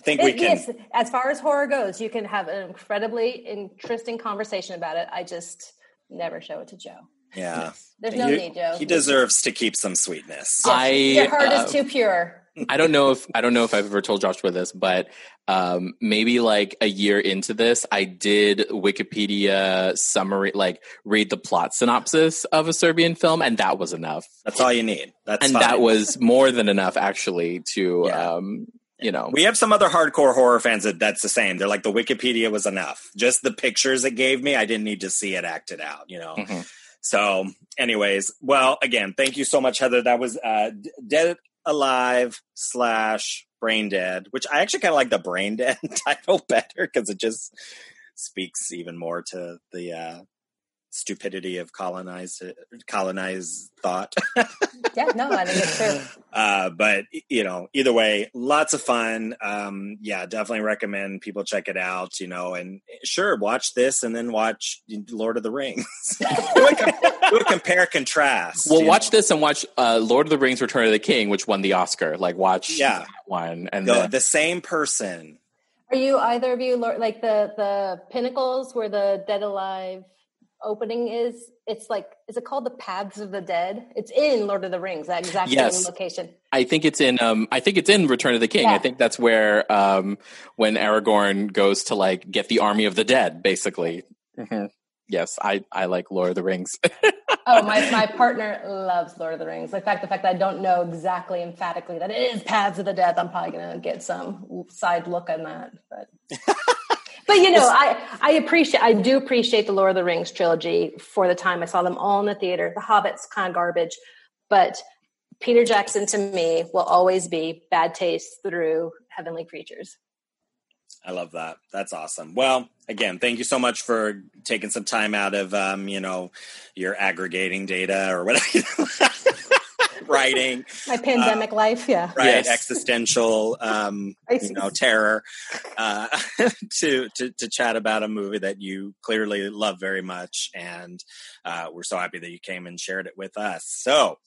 I think we can. yes, as far as horror goes, you can have an incredibly interesting conversation about it. I just never show it to Joe. Yeah, [LAUGHS] There's no You- need, Joe. he deserves to keep some sweetness. I Your heart uh, is too pure. I don't know if I don't know if I've ever told Joshua this, but um, maybe like a year into this, I did Wikipedia summary, like read the plot synopsis of a Serbian film, and that was enough. That's all you need. That's and fine. that was more than enough, actually, to Yeah. um, you know. We have some other hardcore horror fans that that's the same. They're like the Wikipedia was enough. Just the pictures it gave me, I didn't need to see it acted out. You know. Mhm. So, anyways, well, again, thank you so much, Heather. That was uh, Dead Alive slash Brain Dead, which I actually kind of like the Brain Dead [LAUGHS] title better because it just speaks even more to the uh, stupidity of colonized colonized thought. [LAUGHS] Yeah, no, I think it's true. uh, but you know, either way, lots of fun. Um, yeah, definitely recommend people check it out. You know, and sure, watch this and then watch Lord of the Rings. do, a, do a compare contrast. Well, watch know. this and watch uh, Lord of the Rings: Return of the King, which won the Oscar. Like, watch Yeah. that one, and Go, then- the same person. Are you either of you Lord- like the the pinnacles where the Dead Alive opening is? It's like is it called the Paths of the Dead? It's in Lord of the Rings, that exact Yes. same location. I think it's in. Um, I think it's in Return of the King. Yeah. I think that's where um, when Aragorn goes to like get the army of the dead, basically. Mhm. Yes, I I like Lord of the Rings. [LAUGHS] Oh, my, my partner loves Lord of the Rings. In fact, the fact that I don't know exactly emphatically that it is Paths of the Death, I'm probably going to get some side look on that. But, [LAUGHS] but you know, I, I appreciate, I do appreciate the Lord of the Rings trilogy for the time I saw them all in the theater. The Hobbit's kind of garbage, but Peter Jackson to me will always be bad taste through Heavenly Creatures. I love that. That's awesome. Well, again, thank you so much for taking some time out of, um, you know, your aggregating data or whatever, [LAUGHS] [LAUGHS] writing. My pandemic life, yeah. right Yes. existential um you know terror uh [LAUGHS] to, to to chat about a movie that you clearly love very much and uh we're so happy that you came and shared it with us so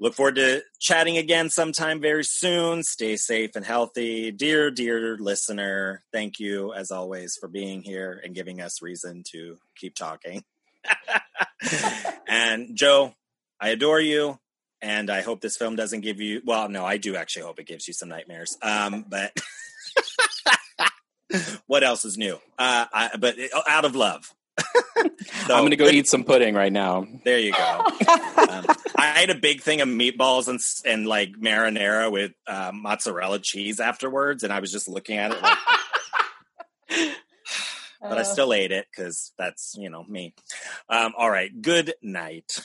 look forward to chatting again sometime very soon stay safe and healthy dear dear listener thank you as always for being here and giving us reason to keep talking [LAUGHS] and joe i adore you and I hope this film doesn't give you. Well, no, I do actually hope it gives you some nightmares. Um, but [LAUGHS] what else is new? Uh, I, but it, out of love. [LAUGHS] So, I'm going to go eat some pudding right now. There you go. [LAUGHS] um, I ate a big thing of meatballs and and like marinara with uh, mozzarella cheese afterwards, and I was just looking at it. Like, [SIGHS] [SIGHS] but I Uh, still ate it because that's you know me. Um, all right. Good night.